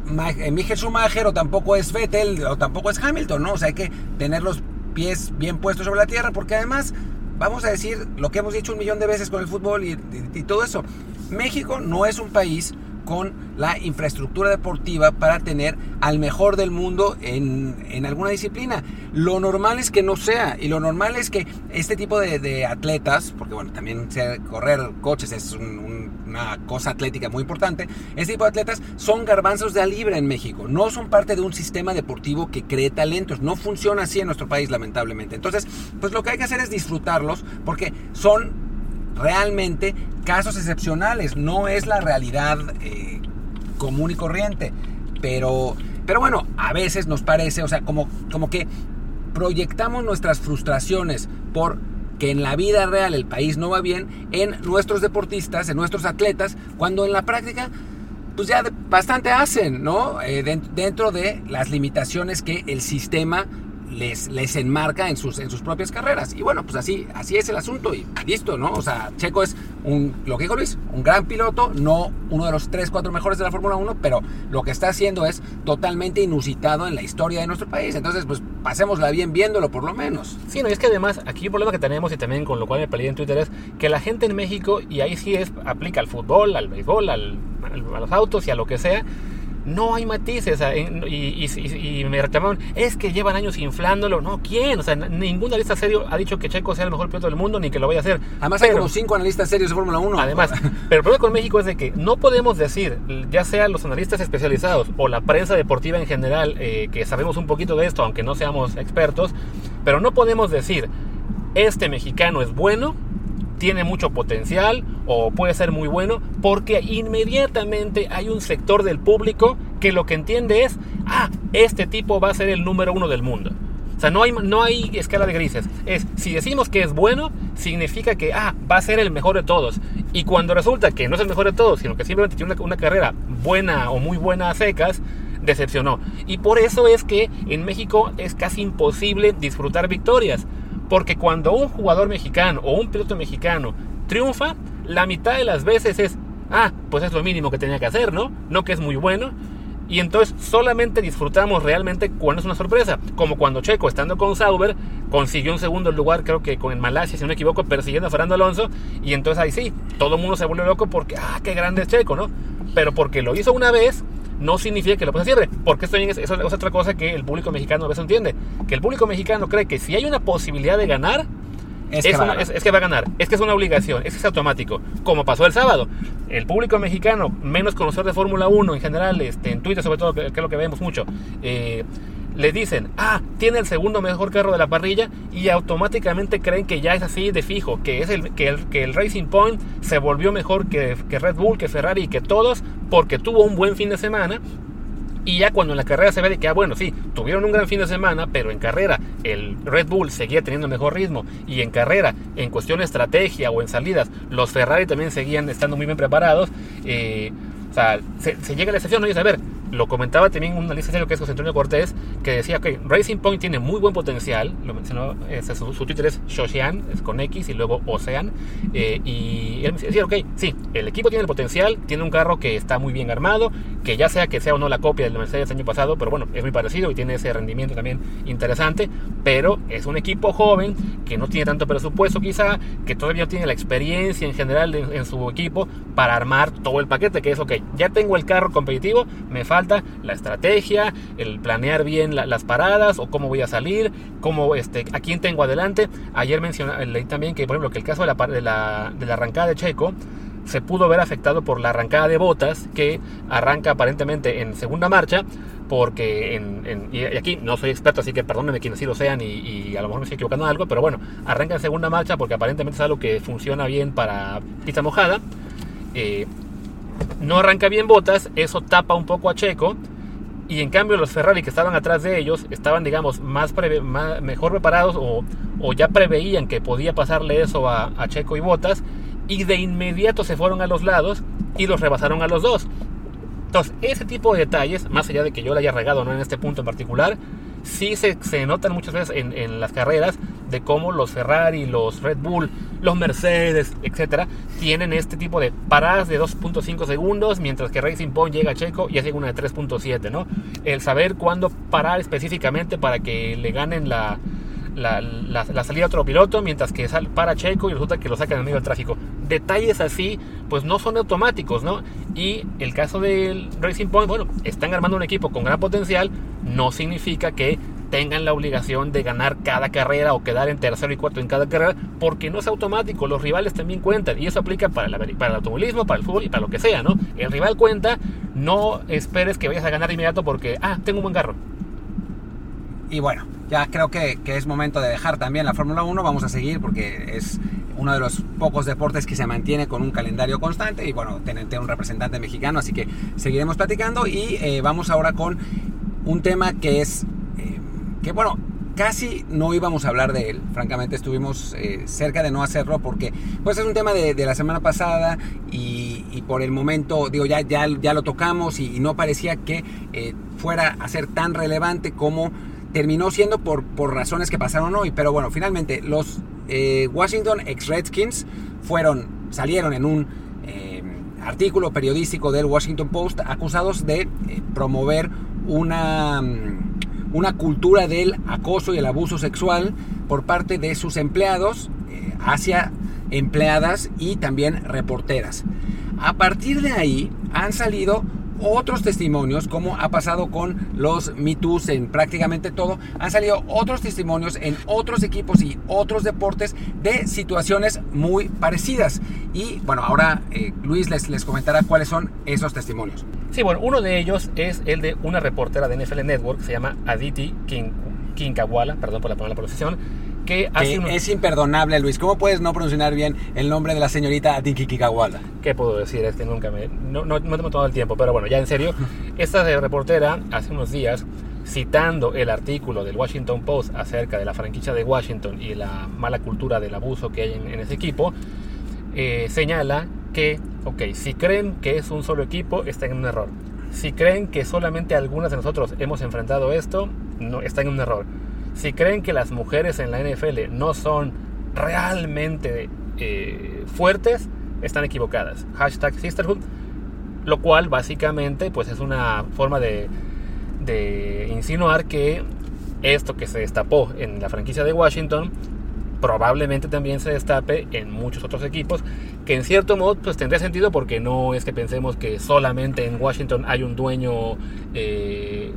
eh, Michael Schumacher o tampoco es Vettel o tampoco es Hamilton, ¿no? O sea, hay que tener los pies bien puestos sobre la tierra porque además vamos a decir lo que hemos dicho un millón de veces con el fútbol y, todo eso. México no es un país con la infraestructura deportiva para tener al mejor del mundo en, alguna disciplina. Lo normal es que no sea, y lo normal es que este tipo de, atletas, porque bueno, también correr coches es una cosa atlética muy importante, este tipo de atletas son garbanzos de a libre en México, no son parte de un sistema deportivo que cree talentos, no funciona así en nuestro país lamentablemente. Entonces, pues lo que hay que hacer es disfrutarlos, porque son realmente casos excepcionales, no es la realidad eh, común y corriente. Pero, pero bueno, a veces nos parece, o sea, como, como que proyectamos nuestras frustraciones por que en la vida real el país no va bien en nuestros deportistas, en nuestros atletas, cuando en la práctica pues ya bastante hacen, ¿no? Eh, dentro de las limitaciones que el sistema les, les enmarca en sus, en sus propias carreras. Y bueno, pues así, así es el asunto y listo, ¿no? O sea, Checo es un, lo que dijo Luis, un gran piloto, no uno de los 3, 4 mejores de la Fórmula 1, pero lo que está haciendo es totalmente inusitado en la historia de nuestro país. Entonces, pues pasémosla bien viéndolo por lo menos. Sí, no, es que además aquí el problema que tenemos y también con lo cual me peleé en Twitter es que la gente en México, y ahí sí es, aplica al fútbol, al béisbol, al, a los autos y a lo que sea, no hay matices. y, me reclamaron, es que llevan años inflándolo. No, ¿quién? O sea, ningún analista serio ha dicho que Checo sea el mejor piloto del mundo ni que lo vaya a hacer. Además, hay como cinco analistas serios de Fórmula 1. Además, pero el problema con México es de que no podemos decir, ya sean los analistas especializados o la prensa deportiva en general, eh, que sabemos un poquito de esto, aunque no seamos expertos, pero no podemos decir, este mexicano es bueno tiene mucho potencial o puede ser muy bueno, porque inmediatamente hay un sector del público que lo que entiende es, ah, este tipo va a ser el número uno del mundo. O sea, no hay, no hay escala de grises. Es, si decimos que es bueno, significa que, ah, va a ser el mejor de todos. Y cuando resulta que no es el mejor de todos, sino que simplemente tiene una, una carrera buena o muy buena a secas, decepcionó. Y por eso es que en México es casi imposible disfrutar victorias. Porque cuando un jugador mexicano o un piloto mexicano triunfa, la mitad de las veces es, ah, pues es lo mínimo que tenía que hacer, ¿no? No que es muy bueno. Y entonces solamente disfrutamos realmente cuando es una sorpresa. Como cuando Checo, estando con Sauber, consiguió un segundo lugar, creo que con el Malasia, si no me equivoco, persiguiendo a Fernando Alonso. Y entonces ahí sí, todo el mundo se vuelve loco porque, ah, qué grande es Checo, ¿no? Pero porque lo hizo una vez, no significa que lo pueda siempre. Porque esto es, es otra cosa que el público mexicano a veces entiende. Que el público mexicano cree que si hay una posibilidad de ganar, es, que, va es, que va a ganar. Es que es una obligación. Es que es automático. Como pasó el sábado. El público mexicano, menos conocedor de Fórmula 1 en general, este, en Twitter sobre todo, que, es lo que vemos mucho, eh, le dicen, ah, tiene el segundo mejor carro de la parrilla y automáticamente creen que ya es así de fijo, que es el que el, que el Racing Point se volvió mejor que, que Red Bull, que Ferrari y que todos porque tuvo un buen fin de semana y ya cuando en la carrera se ve de que, ah, bueno, sí, tuvieron un gran fin de semana, pero en carrera el Red Bull seguía teniendo mejor ritmo. Y en carrera, en cuestión de estrategia o en salidas, los Ferrari también seguían estando muy bien preparados. Eh, o sea, se, llega a la excepción, ¿no? Y a ver, lo comentaba también un analista serio que es José Antonio Cortés, que decía que Racing Point tiene muy buen potencial, lo mencionó, este, su, Twitter es Shoshian, es con X y luego Ocean, eh, y él decía, ok, sí, el equipo tiene el potencial, tiene un carro que está muy bien armado, que ya sea que sea o no la copia del Mercedes año pasado, pero bueno, es muy parecido y tiene ese rendimiento también interesante, pero es un equipo joven que no tiene tanto presupuesto quizá, que todavía tiene la experiencia en general en, su equipo para armar todo el paquete, que es, ok, ya tengo el carro competitivo, me falta la estrategia, el planear bien las paradas o cómo voy a salir, cómo, este, a quién tengo adelante. Ayer mencioné, leí también que, por ejemplo, que el caso de la, de la, de la arrancada de Checo, se pudo ver afectado por la arrancada de botas que arranca aparentemente en segunda marcha porque y aquí no soy experto así que perdónenme quienes sí lo sean y, a lo mejor me estoy equivocando en algo pero bueno arranca en segunda marcha porque aparentemente es algo que funciona bien para pista mojada eh, no arranca bien botas eso tapa un poco a Checo y en cambio los Ferrari que estaban atrás de ellos estaban digamos más, mejor preparados o, o, ya preveían que podía pasarle eso a, a Checo y Botas y de inmediato se fueron a los lados y los rebasaron a los dos. Entonces, ese tipo de detalles, más allá de que yo le haya regado no en este punto en particular, sí se, se notan muchas veces en, en, las carreras de cómo los Ferrari, los Red Bull, los Mercedes, etcétera, tienen este tipo de paradas de 2.5 segundos, mientras que Racing Point llega a Checo y hace una de 3.7, ¿no? El saber cuándo parar específicamente para que le ganen la, la, la, salida a otro piloto, mientras que sale para Checo y resulta que lo sacan en medio del tráfico. Detalles así, pues no son automáticos, ¿no? Y el caso del Racing Point, bueno, están armando un equipo con gran potencial, no significa que tengan la obligación de ganar cada carrera o quedar en tercero y cuarto en cada carrera, porque no es automático, los rivales también cuentan, y eso aplica para, para el automovilismo, para el fútbol y para lo que sea, ¿no? El rival cuenta, no esperes que vayas a ganar inmediato porque, ah, tengo un buen carro. Y bueno, ya creo que, es momento de dejar también la Fórmula 1. Vamos a seguir porque es uno de los pocos deportes que se mantiene con un calendario constante y bueno, tener un representante mexicano, así que seguiremos platicando y eh, vamos ahora con un tema que es, que bueno, casi no íbamos a hablar de él, francamente estuvimos eh, cerca de no hacerlo porque pues es un tema de, la semana pasada y, por el momento, digo, ya, ya, ya lo tocamos y no parecía que fuera a ser tan relevante como terminó siendo por, por razones que pasaron hoy. Pero bueno, finalmente los eh, Washington ex Redskins fueron, salieron en un eh, artículo periodístico del Washington Post acusados de eh, promover una, mm, una cultura del acoso y el abuso sexual por parte de sus empleados hacia empleadas y también reporteras. A partir de ahí han salido otros testimonios, como ha pasado con los Me en prácticamente todo, han salido otros testimonios en otros equipos y otros deportes de situaciones muy parecidas. Y bueno, ahora eh, Luis les, les comentará cuáles son esos testimonios. Sí, bueno, uno de ellos es el de una reportera de NFL Network, se llama Aditi Kinkawala, perdón por la, por la pronunciación, que Es imperdonable, Luis. ¿Cómo puedes no pronunciar bien el nombre de la señorita Aditi Kikawala? ¿Qué puedo decir? Es que nunca me... No, no, no tengo todo el tiempo, pero bueno, ya en serio. Esta reportera, hace unos días, citando el artículo del Washington Post acerca de la franquicia de Washington y la mala cultura del abuso que hay en, ese equipo, eh, señala que, ok, si creen que es un solo equipo, están en un error. Si creen que solamente algunas de nosotros hemos enfrentado esto, no, están en un error si creen que las mujeres en la NFL no son realmente eh, fuertes, están equivocadas. Hashtag Sisterhood, lo cual básicamente pues es una forma de, insinuar que esto que se destapó en la franquicia de Washington probablemente también se destape en muchos otros equipos, que en cierto modo pues tendría sentido porque no es que pensemos que solamente en Washington hay un dueño eh,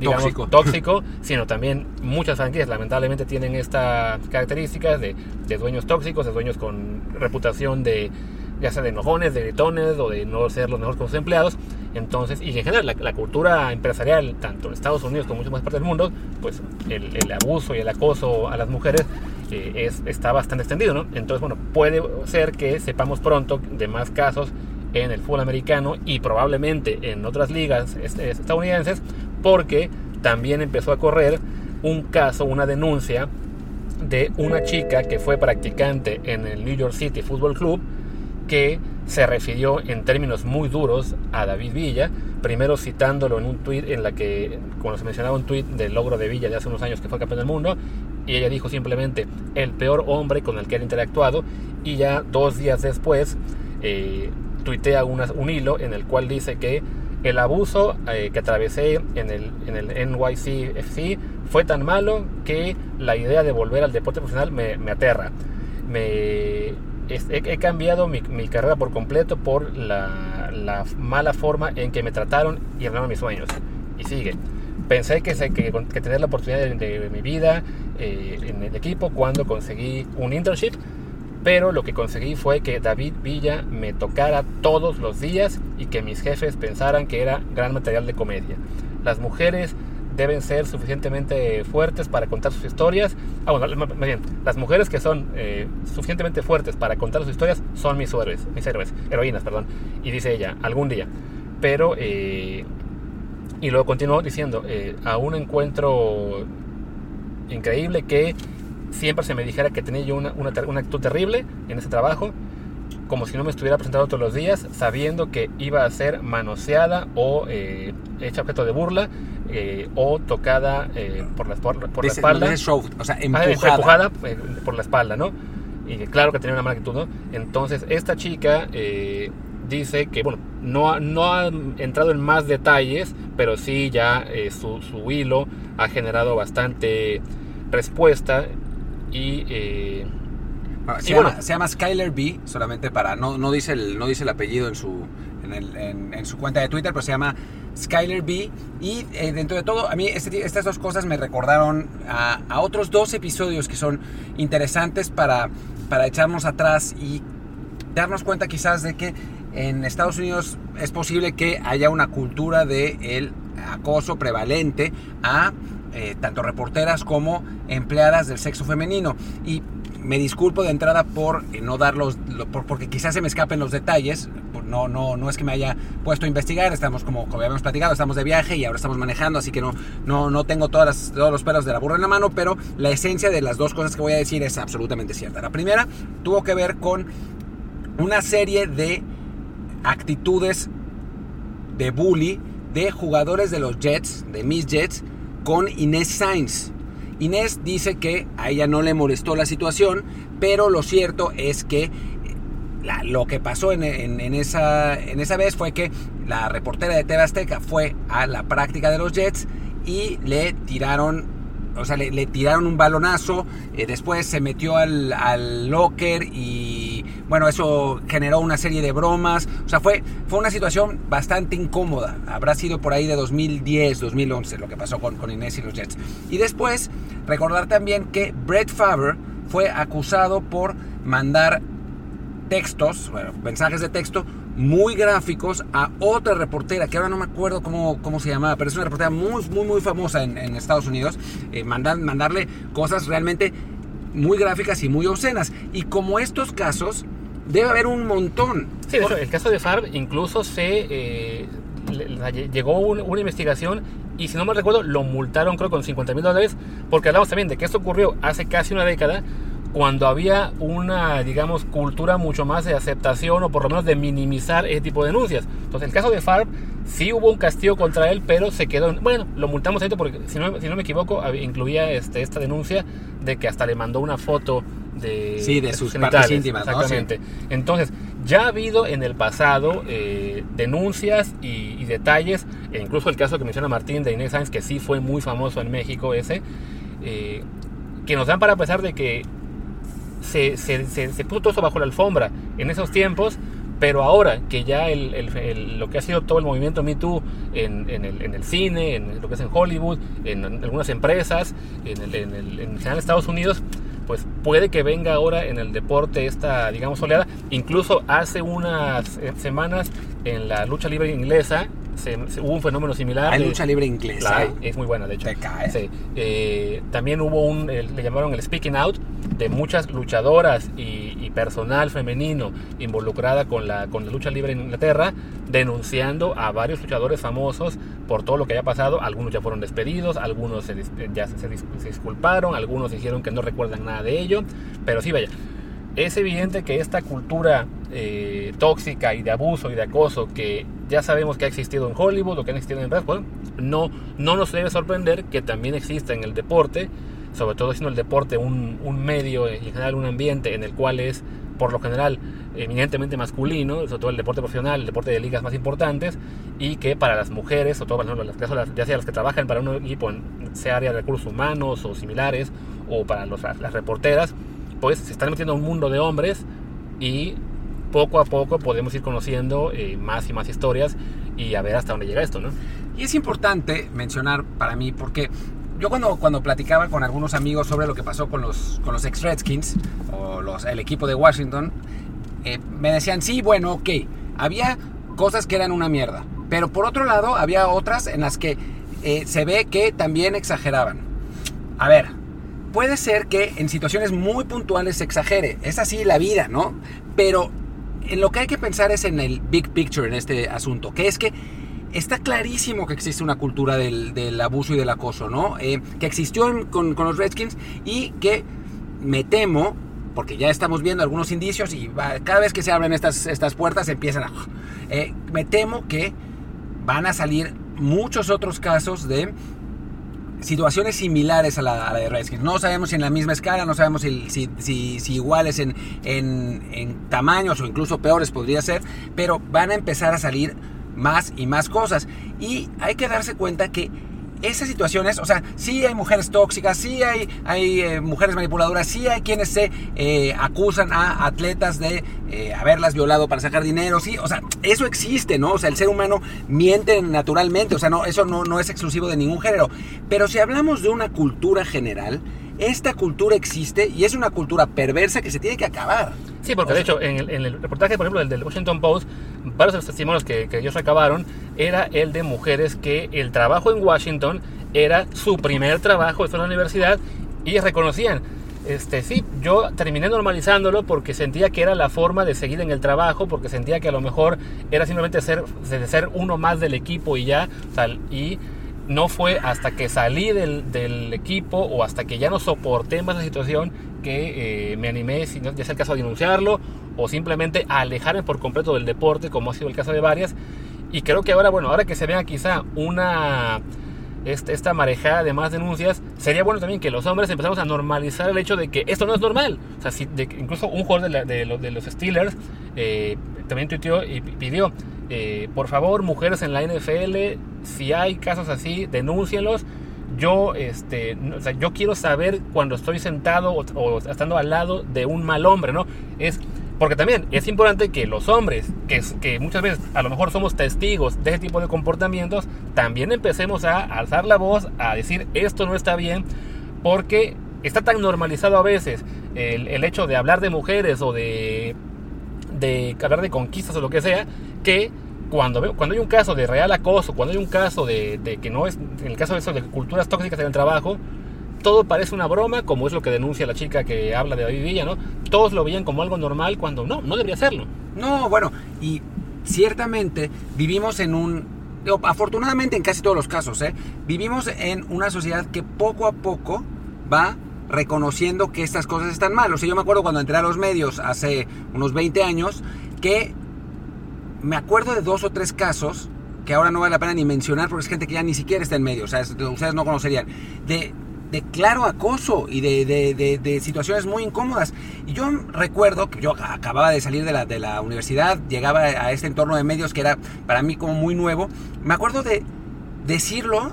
tóxico. tóxico, sino también muchas franquicias lamentablemente tienen estas características de, dueños tóxicos, de dueños con reputación de ya sea de enojones, de gritones o de no ser los mejores con sus empleados. Entonces, y en general, la, cultura empresarial, tanto en Estados Unidos como en muchas más partes del mundo, pues el, abuso y el acoso a las mujeres eh, es, está bastante extendido, ¿no? Entonces, bueno, puede ser que sepamos pronto de más casos en el fútbol americano y probablemente en otras ligas estadounidenses porque también empezó a correr un caso, una denuncia de una chica que fue practicante en el New York City Football Club que se refirió en términos muy duros a David Villa, primero citándolo en un tuit en la que, cuando se mencionaba un tuit del logro de Villa de hace unos años que fue campeón del mundo, y ella dijo simplemente el peor hombre con el que ha interactuado, y ya dos días después eh, tuitea un hilo en el cual dice que el abuso eh, que atravesé en el, en el NYCFC fue tan malo que la idea de volver al deporte profesional me, aterra. He, cambiado mi, carrera por completo por la, la, mala forma en que me trataron y arruinaron mis sueños. Y sigue. Pensé que, que, tener la oportunidad de, mi vida eh, en el equipo cuando conseguí un internship, pero lo que conseguí fue que David Villa me tocara todos los días y que mis jefes pensaran que era gran material de comedia. Las mujeres deben ser suficientemente fuertes para contar sus historias. Ah, bueno, más bien, las mujeres que son eh, suficientemente fuertes para contar sus historias son mis héroes, mis héroes, heroínas, perdón. Y dice ella, algún día. Pero, eh, y luego continuó diciendo, eh, un encuentro increíble que siempre se me dijera que tenía yo una, una, una actitud terrible en ese trabajo, como si no me estuviera presentando todos los días, sabiendo que iba a ser manoseada o eh, hecha objeto de burla eh, o tocada eh, por, la, por, la espalda. o sea, empujada. empujada por la espalda, ¿no? Y claro que tenía una mala actitud, ¿no? Entonces, esta chica dice que, bueno, no, no ha entrado en más detalles, pero sí ya su, su hilo ha generado bastante respuesta y... Eh, se, llama, se, llama, Skyler B, solamente para... No, no, dice, el, no dice el apellido en su, en, el, en, su cuenta de Twitter, pero se llama Skyler B. Y eh, dentro de todo, a mí este, estas dos cosas me recordaron a, a, otros dos episodios que son interesantes para, para echarnos atrás y darnos cuenta quizás de que en Estados Unidos es posible que haya una cultura de el acoso prevalente a eh, tanto reporteras como empleadas del sexo femenino. Y me disculpo de entrada por eh, no darlos, por, porque quizás se me escapen los detalles. No, no, no es que me haya puesto a investigar, estamos como, como habíamos platicado, estamos de viaje y ahora estamos manejando, así que no, no, no tengo todas todos los pelos de la burra en la mano, pero la esencia de las dos cosas que voy a decir es absolutamente cierta. La primera tuvo que ver con una serie de actitudes de bully de jugadores de los Jets, de mis Jets, con Inés Sainz. Inés dice que a ella no le molestó la situación, pero lo cierto es que eh, lo que pasó en, esa, en esa vez fue que la reportera de TV Azteca fue a la práctica de los Jets y le tiraron o sea, le, tiraron un balonazo, eh, después se metió al, al, locker y bueno, eso generó una serie de bromas, o sea, fue, fue una situación bastante incómoda, habrá sido por ahí de 2010, 2011 lo que pasó con, con Inés y los Jets. Y después, recordar también que Brett Favre fue acusado por mandar textos, bueno, mensajes de texto muy gráficos a otra reportera, que ahora no me acuerdo cómo, cómo se llamaba, pero es una reportera muy, muy, muy famosa en, Estados Unidos, eh, mandarle cosas realmente muy gráficas y muy obscenas. Y como estos casos, debe haber un montón. Sí, el caso de Farb incluso se eh, llegó una investigación y si no me recuerdo, lo multaron creo con 50 mil dólares, porque hablamos también de que esto ocurrió hace casi una década cuando había una, digamos, cultura mucho más de aceptación o por lo menos de minimizar ese tipo de denuncias. Entonces, el caso de Farb, sí hubo un castigo contra él, pero se quedó, bueno, lo multamos ahí porque, si no, si no me equivoco, incluía este, esta denuncia de que hasta le mandó una foto de, sí, de, sus partes íntimas. Exactamente. Entonces, ya ha habido en el pasado eh, denuncias y, detalles, e incluso el caso que menciona Martín de Inés Sáenz, que sí fue muy famoso en México ese, eh, que nos dan para pesar de que se, se, se, puso todo eso bajo la alfombra en esos tiempos, pero ahora que ya el, lo que ha sido todo el movimiento Me Too en, en, el, cine, en lo que es en Hollywood, en, algunas empresas, en, en, Estados Unidos, pues puede que venga ahora en el deporte esta, digamos, oleada. Incluso hace unas eh, semanas en la lucha libre inglesa, hubo un fenómeno similar. Hay lucha libre inglesa. es muy buena, de hecho. Te cae. Sí. Eh, también hubo un, le llamaron el speaking out, de muchas luchadoras y, personal femenino involucrada con la, con la lucha libre en Inglaterra, denunciando a varios luchadores famosos por todo lo que haya pasado. Algunos ya fueron despedidos, algunos se, ya se, disculparon, algunos dijeron que no recuerdan nada de ello, pero sí, vaya. Es evidente que esta cultura eh, tóxica y de abuso y de acoso que ya sabemos que ha existido en Hollywood o que ha existido en Redwood, no, no nos debe sorprender que también exista en el deporte, sobre todo siendo el deporte un, un medio en general un ambiente en el cual es por lo general eminentemente masculino, sobre todo el deporte profesional, el deporte de ligas más importantes, y que para las mujeres, o todo, las, ya sea las que trabajan para un equipo sea área de recursos humanos o similares, o para las reporteras, pues se están metiendo en un mundo de hombres y poco a poco podemos ir conociendo eh, más y más historias y a ver hasta dónde llega esto, ¿no? Y es importante mencionar para mí, porque yo cuando, cuando platicaba con algunos amigos sobre lo que pasó con los, con los ex Redskins o los, el equipo de Washington, eh, me decían, sí, bueno, ok, había cosas que eran una mierda, pero por otro lado había otras en las que eh, se ve que también exageraban. A ver, puede ser que en situaciones muy puntuales se exagere, es así la vida, ¿no? Pero en lo que hay que pensar es en el big picture en este asunto, que es que está clarísimo que existe una cultura del, abuso y del acoso, ¿no? Eh, que existió con, los Redskins y que me temo, porque ya estamos viendo algunos indicios y cada vez que se abren estas, estas puertas empiezan a... Eh, me temo que van a salir muchos otros casos de situaciones similares a la, de Redskins. No sabemos si en la misma escala, no sabemos si, si, iguales en, en, en, tamaños o incluso peores podría ser, pero van a empezar a salir más y más cosas. Y hay que darse cuenta que esas situaciones, o sea, sí hay mujeres tóxicas, sí hay, hay eh, mujeres manipuladoras, sí hay quienes se eh, acusan a atletas de eh, haberlas violado para sacar dinero, sí, o sea, eso existe, ¿no? O sea, el ser humano miente naturalmente, o sea, no, eso no, no es exclusivo de ningún género. Pero si hablamos de una cultura general, esta cultura existe y es una cultura perversa que se tiene que acabar. Sí, porque de hecho, en el, reportaje, por ejemplo, del, del Washington Post, varios de los testimonios que, ellos recabaron era el de mujeres que el trabajo en Washington era su primer trabajo después de la universidad y reconocían, este, sí, yo terminé normalizándolo porque sentía que era la forma de seguir en el trabajo, porque sentía que a lo mejor era simplemente ser, ser uno más del equipo y ya, tal, y no fue hasta que salí del, equipo o hasta que ya no soporté más la situación que eh, me animé, ya sea el caso de denunciarlo o simplemente alejarme por completo del deporte, como ha sido el caso de varias. Y creo que ahora, bueno, ahora que se vea quizá una este, esta marejada de más denuncias, sería bueno también que los hombres empezamos a normalizar el hecho de que esto no es normal. O sea, si incluso un jugador de los Steelers eh, también tuiteó y pidió, eh, por favor, mujeres en la NFL, si hay casos así, denúncienlos. Yo, este, yo quiero saber cuando estoy sentado o, o, estando al lado de un mal hombre, ¿no? Es porque también es importante que los hombres, que, que muchas veces a lo mejor somos testigos de ese tipo de comportamientos, también empecemos a alzar la voz, a decir esto no está bien, porque está tan normalizado a veces el, el hecho de hablar de mujeres o de, de hablar de conquistas o lo que sea, que cuando, cuando hay un caso de real acoso, cuando hay un caso de, que no es, en el caso de eso, de culturas tóxicas en el trabajo, todo parece una broma, como es lo que denuncia la chica que habla de David Villa, ¿no? Todos lo veían como algo normal cuando no, no debería serlo. No, bueno, y ciertamente vivimos en un... Afortunadamente en casi todos los casos, ¿eh? vivimos en una sociedad que poco a poco va reconociendo que estas cosas están mal. O sea, yo me acuerdo cuando entré a los medios hace unos 20 años que me acuerdo de dos o tres casos que ahora no vale la pena ni mencionar porque es gente que ya ni siquiera está en medio, o sea, ustedes no conocerían, de de claro acoso y de, situaciones muy incómodas. Y yo recuerdo que yo acababa de salir de la, de la universidad, llegaba a este entorno de medios que era para mí como muy nuevo. Me acuerdo de decirlo,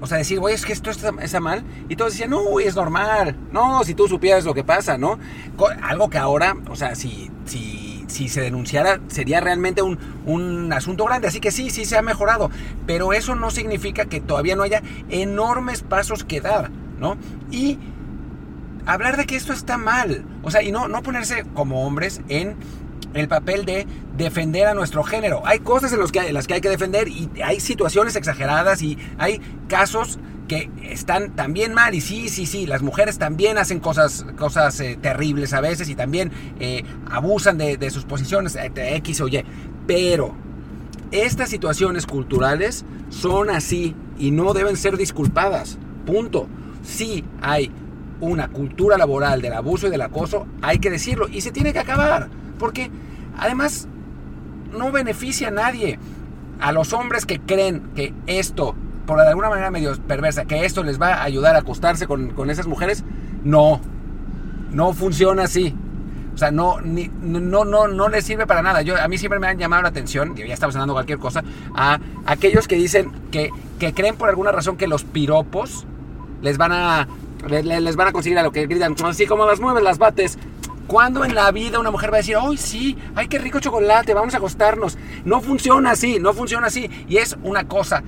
o sea, decir, oye, es que esto está, mal. Y todos decían, no, es normal. No, si tú supieras lo que pasa, ¿no? Algo que ahora, o sea, si, si, si se denunciara, sería realmente un, un asunto grande. Así que sí, sí se ha mejorado. Pero eso no significa que todavía no haya enormes pasos que dar. ¿no? Y hablar de que esto está mal, o sea, y no, no ponerse como hombres en el papel de defender a nuestro género. Hay cosas en, que, las que hay que defender y hay situaciones exageradas y hay casos que están también mal y sí, sí, sí, las mujeres también hacen cosas, cosas eh, terribles a veces y también eh, abusan de, sus posiciones eh, X o Y. Pero estas situaciones culturales son así y no deben ser disculpadas. Punto sí hay una cultura laboral del abuso y del acoso, hay que decirlo, y se tiene que acabar, porque además no beneficia a nadie. A los hombres que creen que esto, por de alguna manera medio perversa, que esto les va a ayudar a acostarse con, con esas mujeres, no, no funciona así. O sea, no, ni, no, no, no les sirve para nada. Yo, a mí siempre me han llamado la atención, ya estamos hablando cualquier cosa, a aquellos que dicen que, que creen por alguna razón que los piropos les van a, les, les van a conseguir a lo que gritan, así como las mueves, las bates. ¿Cuándo en la vida una mujer va a decir, ¡ay, sí! ¡Ay, qué rico chocolate! Vamos a acostarnos. No funciona así, no funciona así. Y es una cosa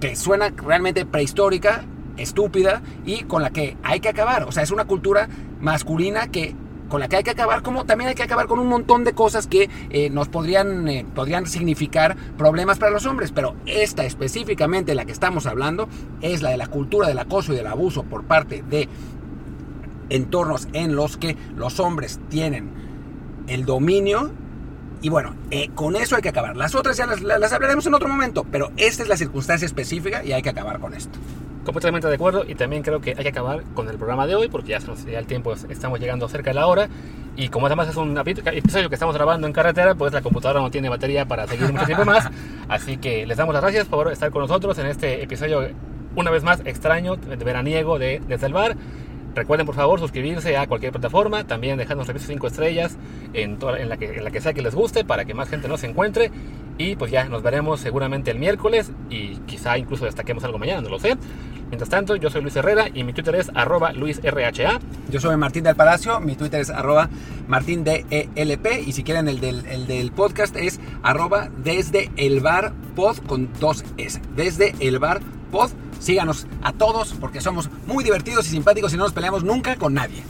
que suena realmente prehistórica, estúpida y con la que hay que acabar. O sea, es una cultura masculina que con la que hay que acabar, como también hay que acabar con un montón de cosas que eh, nos podrían, eh, podrían significar problemas para los hombres. Pero esta específicamente, la que estamos hablando, es la de la cultura del acoso y del abuso por parte de entornos en los que los hombres tienen el dominio. Y bueno, eh, con eso hay que acabar. Las otras ya las, las hablaremos en otro momento, pero esta es la circunstancia específica y hay que acabar con esto. Completamente de acuerdo y también creo que hay que acabar con el programa de hoy porque ya se nos el tiempo, estamos llegando cerca de la hora y como además es un episodio que estamos grabando en carretera, pues la computadora no tiene batería para seguir mucho tiempo más, así que les damos las gracias por estar con nosotros en este episodio una vez más extraño, de veraniego de Desde el Bar. Recuerden por favor suscribirse a cualquier plataforma, también dejarnos reviews 5 estrellas en, toda, en, la que, en la que sea que les guste para que más gente nos encuentre y pues ya nos veremos seguramente el miércoles y quizá incluso destaquemos algo mañana, no lo sé. Mientras tanto, yo soy Luis Herrera y mi Twitter es arroba luisrha. Yo soy Martín del Palacio, mi Twitter es arroba martindelp y si quieren el del, el del podcast es arroba desde el bar pod con dos S. Desde el bar pod. Síganos a todos porque somos muy divertidos y simpáticos y no nos peleamos nunca con nadie.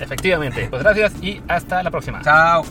Efectivamente. Pues gracias y hasta la próxima. Chao.